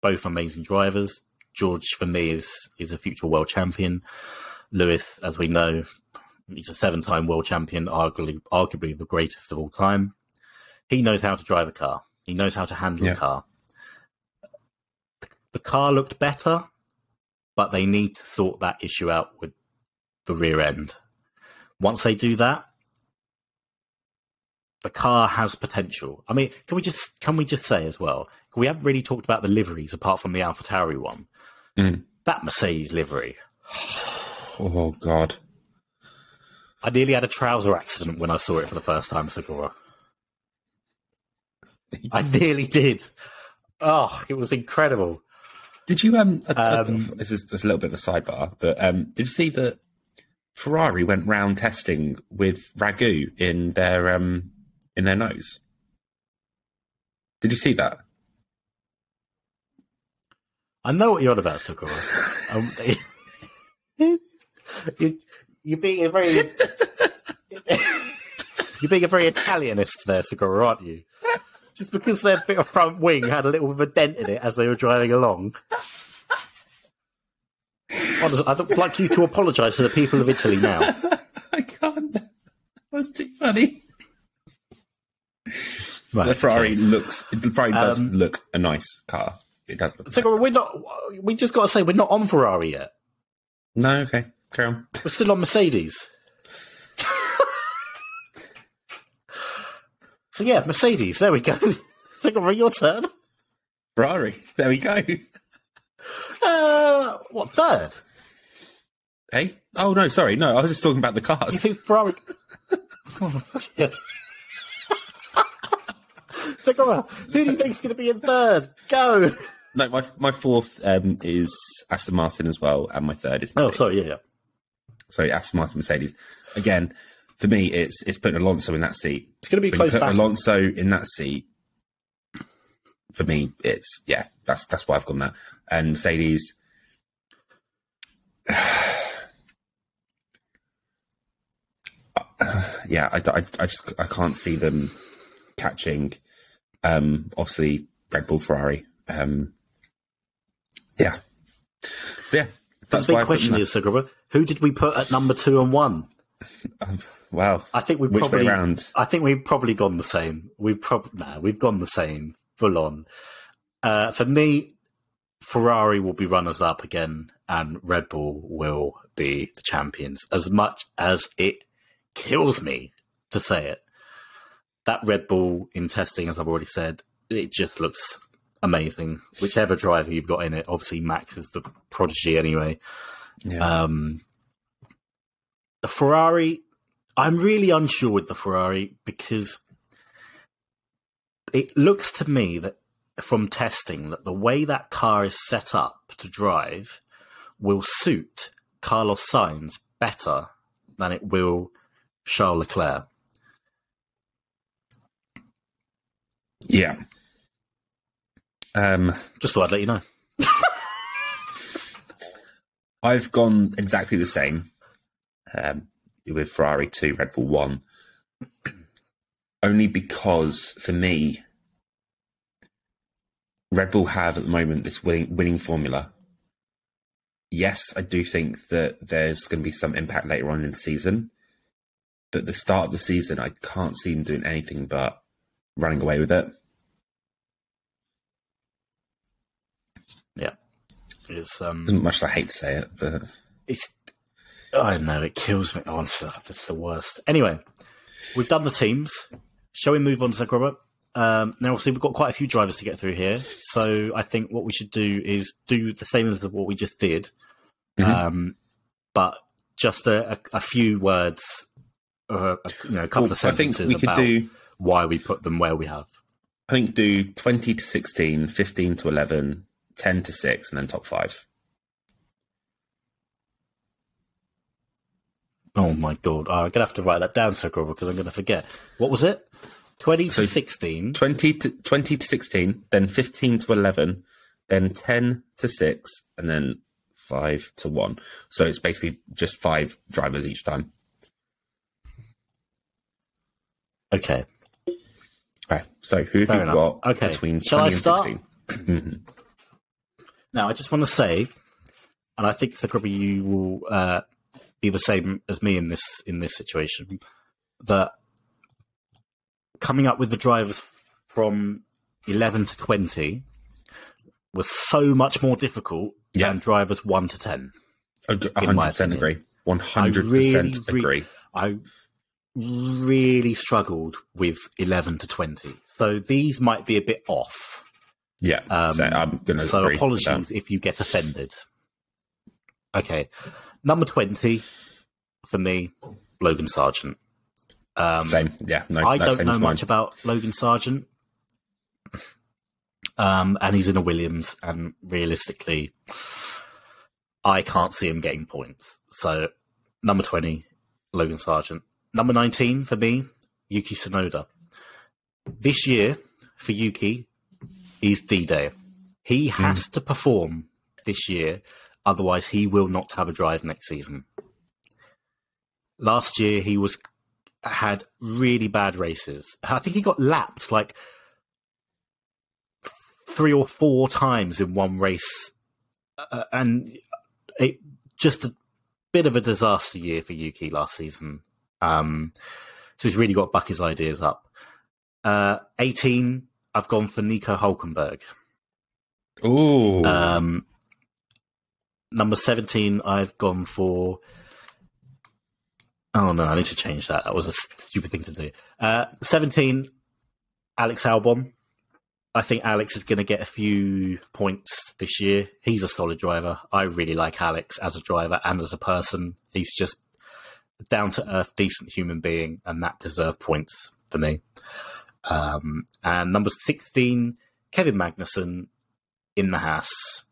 both amazing drivers. George for me is is a future world champion. Lewis, as we know, he's a seven time world champion, arguably arguably the greatest of all time. He knows how to drive a car. He knows how to handle
Yeah.
a car. The car looked better, but they need to sort that issue out with the rear end. Once they do that, the car has potential. I mean, can we just can we just say as well? We haven't really talked about the liveries apart from the AlphaTauri one.
Mm.
That Mercedes livery.
Oh God.
I nearly had a trouser accident when I saw it for the first time, Segura. I nearly did. Oh, it was incredible.
Did you um, uh, uh,
Um,
this is just a little bit of a sidebar, but um did you see that Ferrari went round testing with ragu in their um in their nose? Did you see that?
I know what you're on about, Sakura. um, you, you're being a very you're being a very Italianist there, Segura, aren't you? Just because their bit of front wing had a little bit of a dent in it as they were driving along. Honestly, I'd like you to apologise to the people of Italy now.
I can't. That's too funny.
Right,
The Ferrari
okay.
looks. The Ferrari does
Um,
look a nice car. It does look.
Segura, we're not. We just got to say we're not on Ferrari yet.
No, okay, on.
We're still on Mercedes. so yeah, Mercedes. There we go. Segura, your turn.
Ferrari. There we go.
Uh, what third?
Hey. Oh no, sorry. No, I was just talking about the
You
cars.
think Ferrari? Oh, yeah. Who do you think's going to be in third? Go.
No, my my fourth um, is Aston Martin as well, and my third is.
Oh, sorry. Yeah, yeah.
So Aston Martin, Mercedes. Again, for me, it's it's putting Alonso in that seat.
It's going to be
When
close
put
battle.
Alonso in that seat, for me, it's yeah, that's that's why I've gone that. And Mercedes, yeah, I, I, I just I can't see them catching. Um, obviously, Red Bull, Ferrari. Um, yeah, so, yeah.
That's the big question is, Sagraba, who did we put at number two and one?
Um, wow,
I think we
Which
probably. I think we've probably gone the same. We've probably nah, we've gone the same full on. Uh, for me, Ferrari will be runners up again, and Red Bull will be the champions. As much as it kills me to say it, that Red Bull in testing, as I've already said, it just looks amazing. Whichever driver you've got in it, obviously Max is the prodigy anyway.
Yeah.
Um, the Ferrari, I'm really unsure with the Ferrari because it looks to me that from testing that the way that car is set up to drive will suit Carlos Sainz better than it will Charles Leclerc.
yeah. Um,
Just thought I'd let you know.
I've gone exactly the same um, with Ferrari 2, Red Bull 1. Only because, for me, Red Bull have at the moment this winning, winning formula. Yes, I do think that there's going to be some impact later on in the season. But the start of the season, I can't see them doing anything but running away with it.
It's um
As much as I hate to say it, but
it's I know it kills me. Oh, it's, it's the worst. Anyway, we've done the teams. Shall we move on to Zach Robert? Um, now, obviously, we've got quite a few drivers to get through here, so I think what we should do is do the same as what we just did,
Mhm.
um, but just a, a, a few words, uh, a, you know, a couple
Well,
of
I think
sentences
we could
about
do.
why we put them where we have.
I think do 20 to 16, 15 to 11, 10 to 6, and then top five.
Oh my god, oh, I'm gonna have to write that down, Zach Robert, because I'm gonna forget. What was it? Twenty to
So-
sixteen.
20 to, 20 to 16, then 15 to 11, then 10 to 6, and then 5 to 1. So it's basically just five drivers each time.
Okay.
Okay. So who have
Fair
you
enough.
got
Okay.
between
Shall
20
I
and
start?
16?
Now, I just want to say, and I think Sakuraba, you will uh, be the same as me in this in this situation, that coming up with the drivers from eleven to twenty was so much more difficult
Yeah.
than drivers one to ten.
Ag- 100% agree. 100% agree.
I really struggled with eleven to twenty, so these might be a bit off.
Yeah.
Um,
so I'm going to
So apologies if you get offended. Okay, number twenty for me, Logan Sargeant. Um.
Same. Yeah. No,
I don't know much about Logan Sargeant, um, and he's in a Williams, and realistically, I can't see him getting points. So, number twenty, Logan Sargeant. Number nineteen for me, Yuki Tsunoda. This year for Yuki, he's D Day. He
Hmm.
has to perform this year, otherwise he will not have a drive next season. Last year he was had really bad races. I think he got lapped like three or four times in one race, uh, and it just a bit of a disaster year for Yuki last season. Um, so he's really got to buck his ideas up. Uh, 18, I've gone for Nico Hulkenberg.
Ooh.
Um, number 17, I've gone for. Oh no, I need to change that. That was a stupid thing to do. Uh, 17, Alex Albon. I think Alex is going to get a few points this year. He's a solid driver. I really like Alex as a driver and as a person. He's just a down to earth, decent human being, and that deserved points for me. Um, and number 16, Kevin Magnussen in the Haas.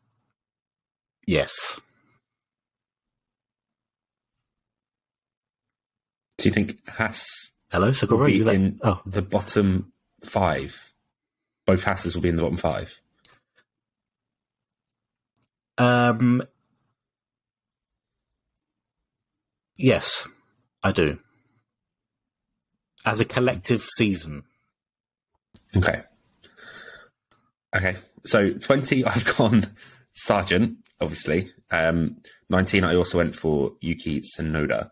Yes.
Do you think Haas
Hello,
will
Sakura.
be
You there?
in
Oh,
the bottom five? Both Hasses will be in the bottom five.
um, yes, I do. as a collective season.
Okay. Okay. So 20, I've gone Sargeant, obviously. Um, 19, I also went for Yuki Tsunoda.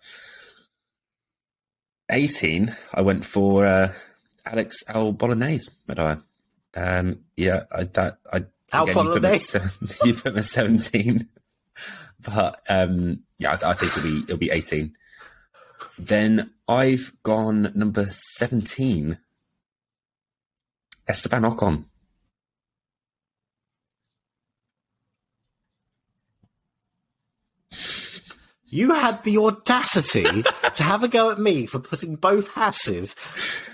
18, I went for uh, Alex Al Bolognese, I? Um, yeah, I, that, I,
Al
again, you put, me, you put me 17. But um, yeah, I, I think it'll be, it'll be 18. Then I've gone number 17, Esteban Ocon.
You had the audacity to have a go at me for putting both Hasses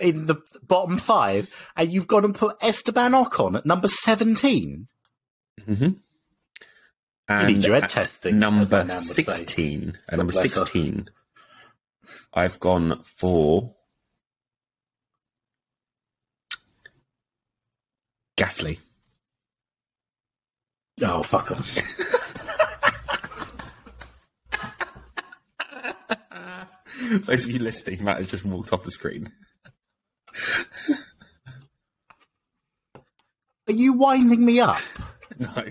in the bottom five, and you've gone and put Esteban Ocon at number 17.
Mm-hmm.
You need your head testing,
Number
nan would say.
16. At number 16, I've gone for Gasly.
Oh, fuck off.
Those of you listening, Matt has just walked off the screen.
Are you winding me up?
No.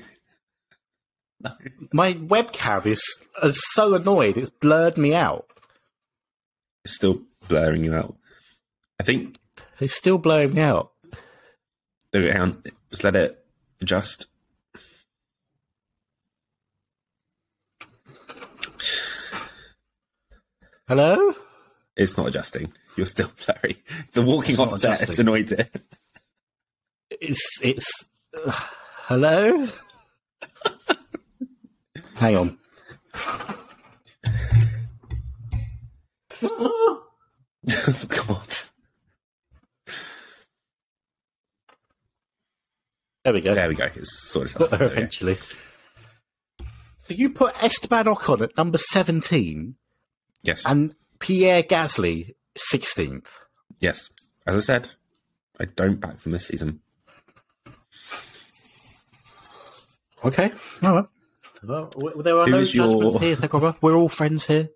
No.
My webcam is, is so annoyed, it's blurred me out.
It's still blurring you out. I think,
It's still blurring me out.
Oh, hang on, just let it adjust.
Hello?
It's not adjusting. You're still blurry. The walking off set has annoyed it.
It's it's. Uh, hello. Hang on.
God.
There we go.
There we go. It's sorted
Got
out.
there
There we go.
eventually. So you put Esteban Ocon at number seventeen
Yes.
and Pierre Gasly sixteenth.
Yes. As I said, I don't back from this season.
Okay. All right. Well, there are no
Who's
judgments
your-
here, Sekrova. We're all friends here.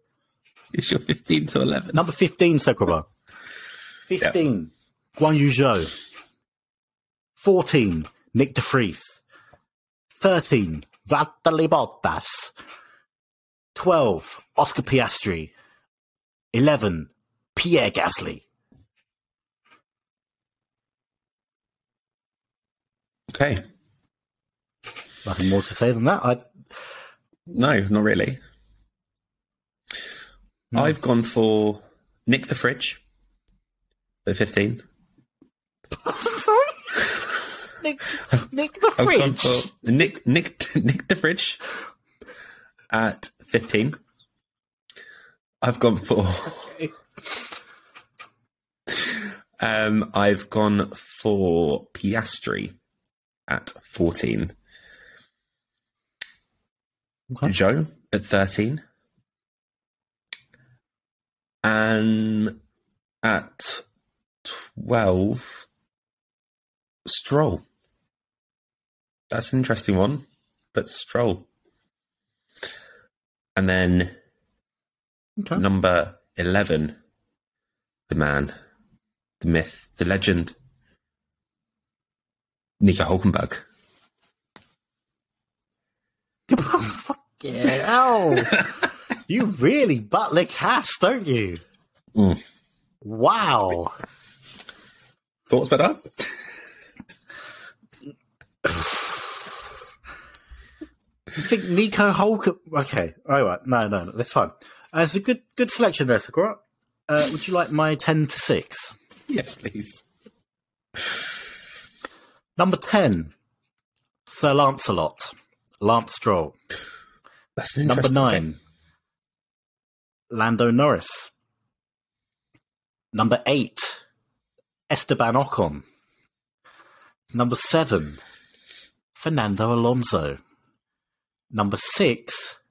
It's your 15 to 11.
Number 15, Sekrova. 15, Guan Yu Zhou. 14, Nyck de Vries. 13, Valtteri Bottas. 12, Oscar Piastri. 11, Pierre Gasly.
Okay.
Nothing more to say than that. I,
No, not really.
Hmm.
I've gone for Nick the Fridge at 15.
sorry? Nick, Nick the
I've gone
Fridge.
for Nick Nick Nick the Fridge at 15. I've gone for Okay. um I've gone for Piastri at 14.
Okay.
Zhou at 13. And at 12, Stroll. That's an interesting one, but Stroll. And then
Okay.
number 11, the man, the myth, the legend, Nico Hulkenberg.
Fuck yeah. Oh, you really butt lick Haas, don't you?
Mm.
Wow.
Thoughts better?
You think Nico Hulk? Okay, all right. No, no, no that's fine. Uh, it's a good, good selection there, Sakura. Uh, would you like my ten to six?
Yes, please.
Number ten, Sir Lancelot, Lance Stroll.
That's
Number nine, Lando Norris. Number eight, Esteban Ocon. Number seven, Fernando Alonso. Number six,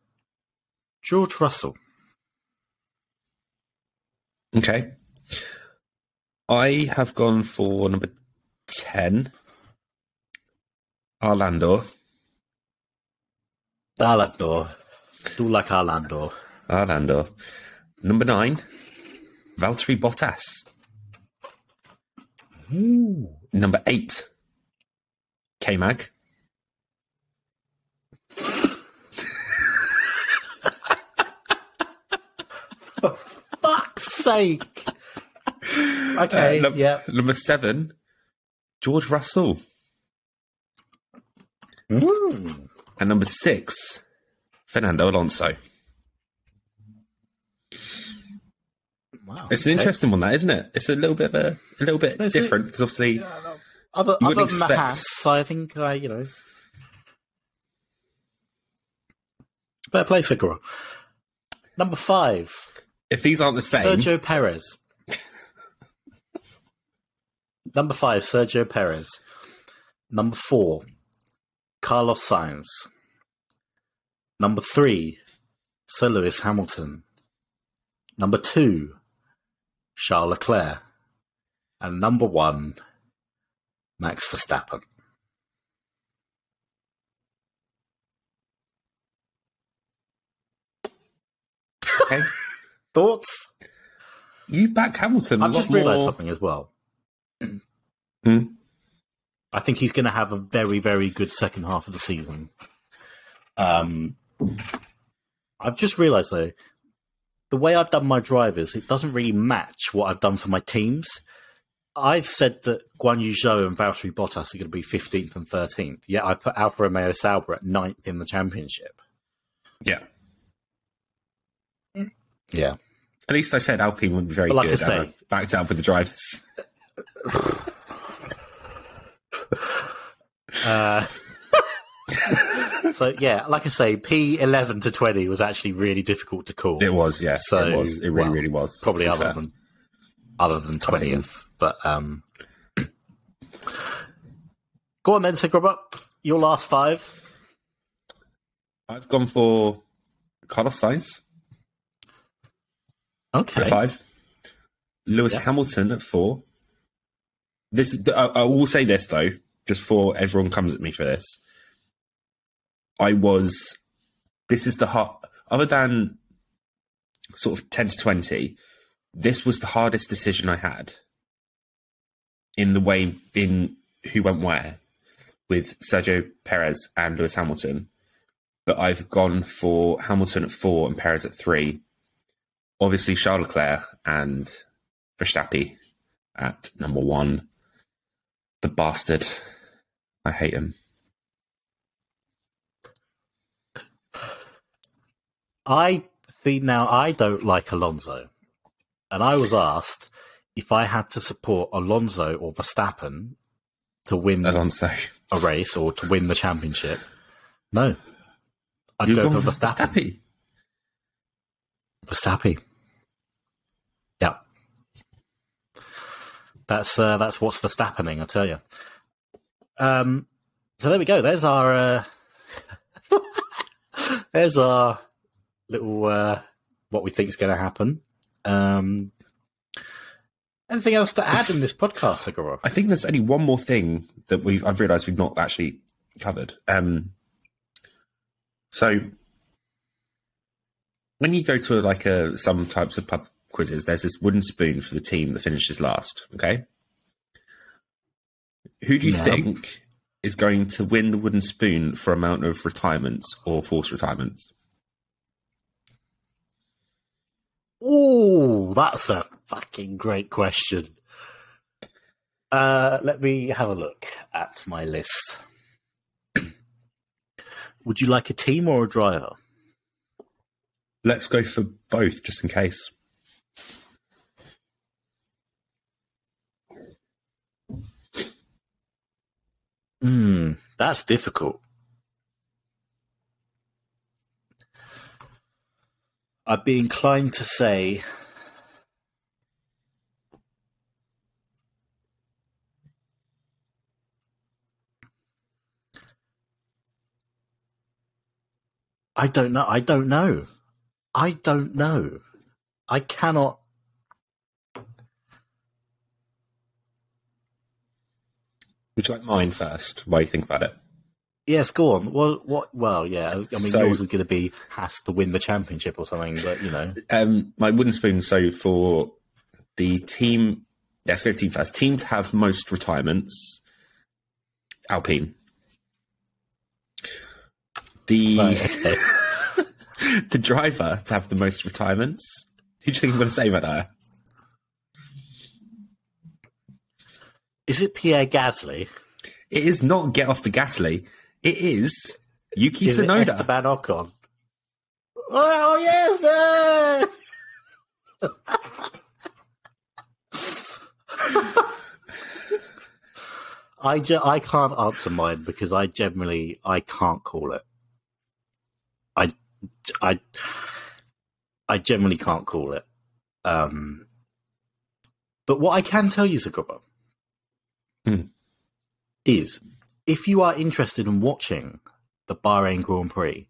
George Russell.
Okay. I have gone for number 10, Orlando.
Orlando. Do like Orlando.
Orlando. Number 9, Valtteri Bottas.
Ooh.
Number eight, K Mag.
Sake. Okay,
Uh, num-
yeah.
Number seven, George Russell.
Mm.
And number six, Fernando Alonso.
Wow.
It's an
okay.
interesting one, that isn't it? It's a little bit of a, a little bit
it?
different because obviously
Other,
You
other
wouldn't expect-
hats, I think I, you know. Fair play, Segura. Number five,
if these aren't the same,
Sergio Perez. Number five, Sergio Perez. Number four, Carlos Sainz. Number three, Sir Lewis Hamilton. Number two, Charles Leclerc. And number one, Max Verstappen.
okay,
Thoughts?
you back Hamilton.
I've just realised
more-
something as well.
Hmm?
I think he's going to have a very, very good second half of the season. Um, I've just realised though, the way I've done my drivers, it doesn't really match what I've done for my teams. I've said that Guan Yu Zhou and Valtteri Bottas are going to be 15th and 13th. Yet I've put Alfa Romeo Sauber at 9th in the championship.
Yeah,
Yeah.
At least I said Alpine would be very
like I
good.
say-
I backed up with the drivers.
Uh, so yeah, like I say, P eleven to twenty was actually really difficult to call.
It was, yeah,
So,
it was. It really,
well,
really was.
Probably other
fair.
than other than twentieth, but um, go on then, Sigurd. Your last five.
I've gone for Carlos Sainz
Okay.
at five, Lewis
Yeah.
Hamilton at four. This I, I will say this though, just before everyone comes at me for this. I was. This is the hard. Other than sort of ten to twenty, this was the hardest decision I had. In the way in who went where, with Sergio Perez and Lewis Hamilton, but I've gone for Hamilton at four and Perez at three. Obviously, Charles Leclerc and Verstappen at number one. The bastard. I hate him.
I see now. I don't like Alonso, and I was asked if I had to support Alonso or Verstappen to win
Alonso.
a race or to win the championship. No, I'd
You've
go for Verstappen.
Verstappen.
Verstappen. Yeah. That's uh, that's what's Verstappening, I tell you. Um, so there we go. There's our uh, there's our little uh, what we think is going to happen. Um, anything else to add in this podcast, Sigurd?
I think there's only one more thing that we've I've realised we've not actually covered. Um, so when you go to like a some types of pub quizzes, there's this wooden spoon for the team that finishes last. Okay, who do you think is going to win the wooden spoon for amount of retirements or forced retirements?
Oh, that's a fucking great question. Uh, let me have a look at my list. Would you like a team or a driver?
Let's go for both, just in case.
Hmm, that's difficult. I'd be inclined to say I don't know. I don't know. I don't know. I cannot.
Would you like mine first? While you think about it.
Yes, go on. Well, what? Well, yeah. I mean,
So-
yours is going to be has to win the championship or something, but you know,
Um, my wooden spoon. So for the team let's go team first. Team to have most retirements. Alpine. The
Right, okay.
the driver to have the most retirements. Who do you think I'm going to say about that?
Is it Pierre Gasly?
It is not get off the Gasly. It is Yuki
Is it
Tsunoda.
Esteban Ocon? Oh yes, sir! I, ge- I can't answer mine because I generally I can't call it. I I generally can't call it. Um, but what I can tell you, Zagoba,
Hmm.
is if you are interested in watching the Bahrain Grand Prix,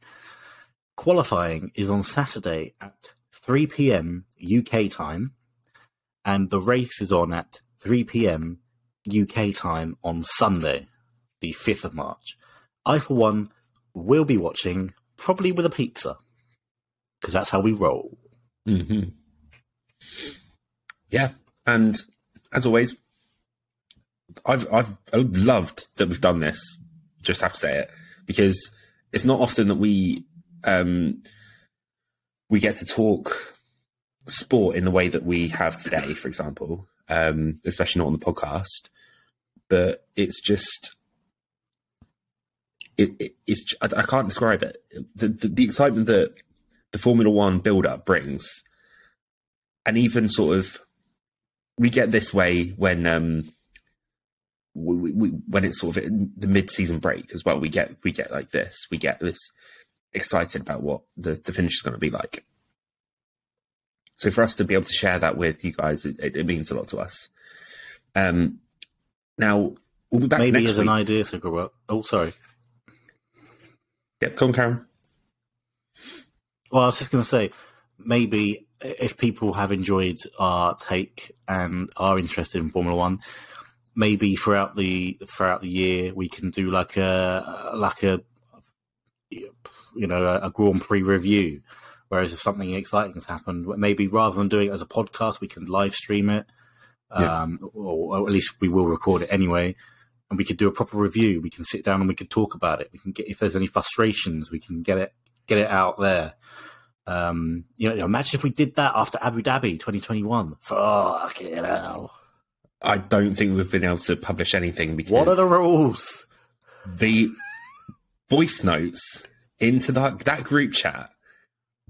qualifying is on Saturday at 3 p.m. UK time, and the race is on at 3 p.m. UK time on Sunday, the 5th of March. I, for one, will be watching, probably with a pizza, because that's how we roll.
hmm Yeah, and as always, I've I've loved that we've done this. Just have to say it because it's not often that we um, we get to talk sport in the way that we have today. For example, um, especially not on the podcast, but it's just. It, it, it's I, I can't describe it. The, the the excitement that the Formula One build up brings and even sort of we get this way when um we, we, when it's sort of the mid-season break as well we get we get like this we get this excited about what the, the finish is going to be like so for us to be able to share that with you guys it, it, means a lot to us um now we'll be back
Maybe
next
as
week
an idea, Cigarette. Oh, sorry.
Yep come on Karen
Well, I was just going to say, maybe if people have enjoyed our take and are interested in Formula One, maybe throughout the throughout the year we can do like a like a you know a, a Grand Prix review. Whereas if something exciting has happened, maybe rather than doing it as a podcast, we can live stream it,
Yeah.
um, or, or at least we will record it anyway. And we could do a proper review. We can sit down and we can talk about it. We can get if there's any frustrations, we can get it get it out there. Um, you know, imagine if we did that after Abu Dhabi 2021. Fucking hell.
I don't think we've been able to publish anything because
What are the rules?
the voice notes into that that group chat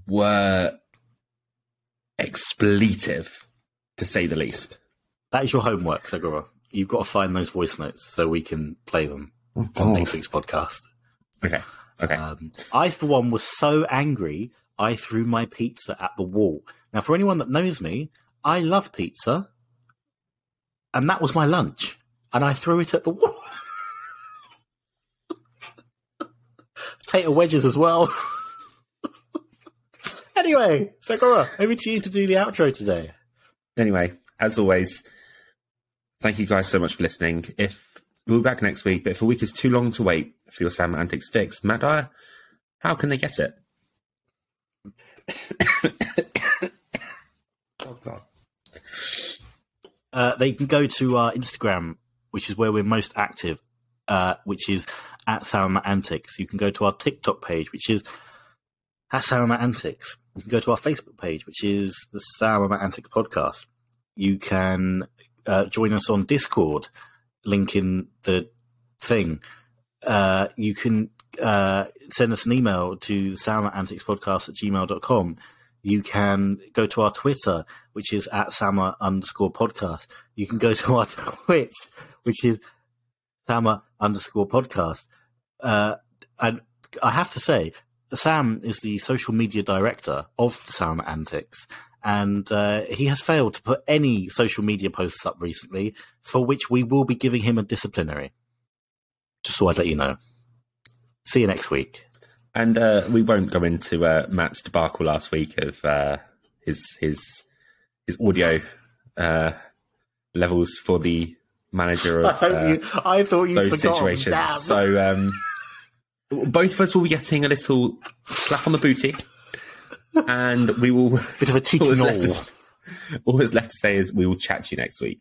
were expletive to say the least.
That is your homework, Segura. You've got to find those voice notes so we can play them on next week's podcast.
Okay. Okay.
Um, I, for one, was so angry I threw my pizza at the wall. Now, for anyone that knows me, I love pizza, and that was my lunch, and I threw it at the wall. Potato wedges as well. anyway, Sakura, over to you to do the outro today.
anyway, as always, thank you guys so much for listening. If we'll be back next week, but if a week is too long to wait for your Sam Antics fix, Matt Dyer, how can they get it? oh God.
Uh, they can go to our Instagram, which is where we're most active, uh, which is at Salama Antics. You can go to our TikTok page, which is at Salama Antics. You can go to our Facebook page, which is the Salama Antics Podcast. You can uh, join us on Discord, link in the thing. Uh, you can uh, send us an email to Salama Antics Podcast at gmail.com. You can go to our Twitter, which is at Sama underscore podcast. You can go to our Twitch, which is Sama underscore podcast. Uh, and I have to say, Sam is the social media director of Sam Antics, and uh, he has failed to put any social media posts up recently, for which we will be giving him a disciplinary. Just so I'd let you know. See you next week.
And uh, we won't go into uh, Matt's debacle last week of uh, his his his audio uh, levels for the manager
I
of
hope
uh,
you. I thought you
those
forgot.
situations.
Damn.
So um, both of us will be getting a little slap on the booty, and we will.
Bit of a cheeky
all that's
knoll.
left is- all that's left to say is we will chat to you next week.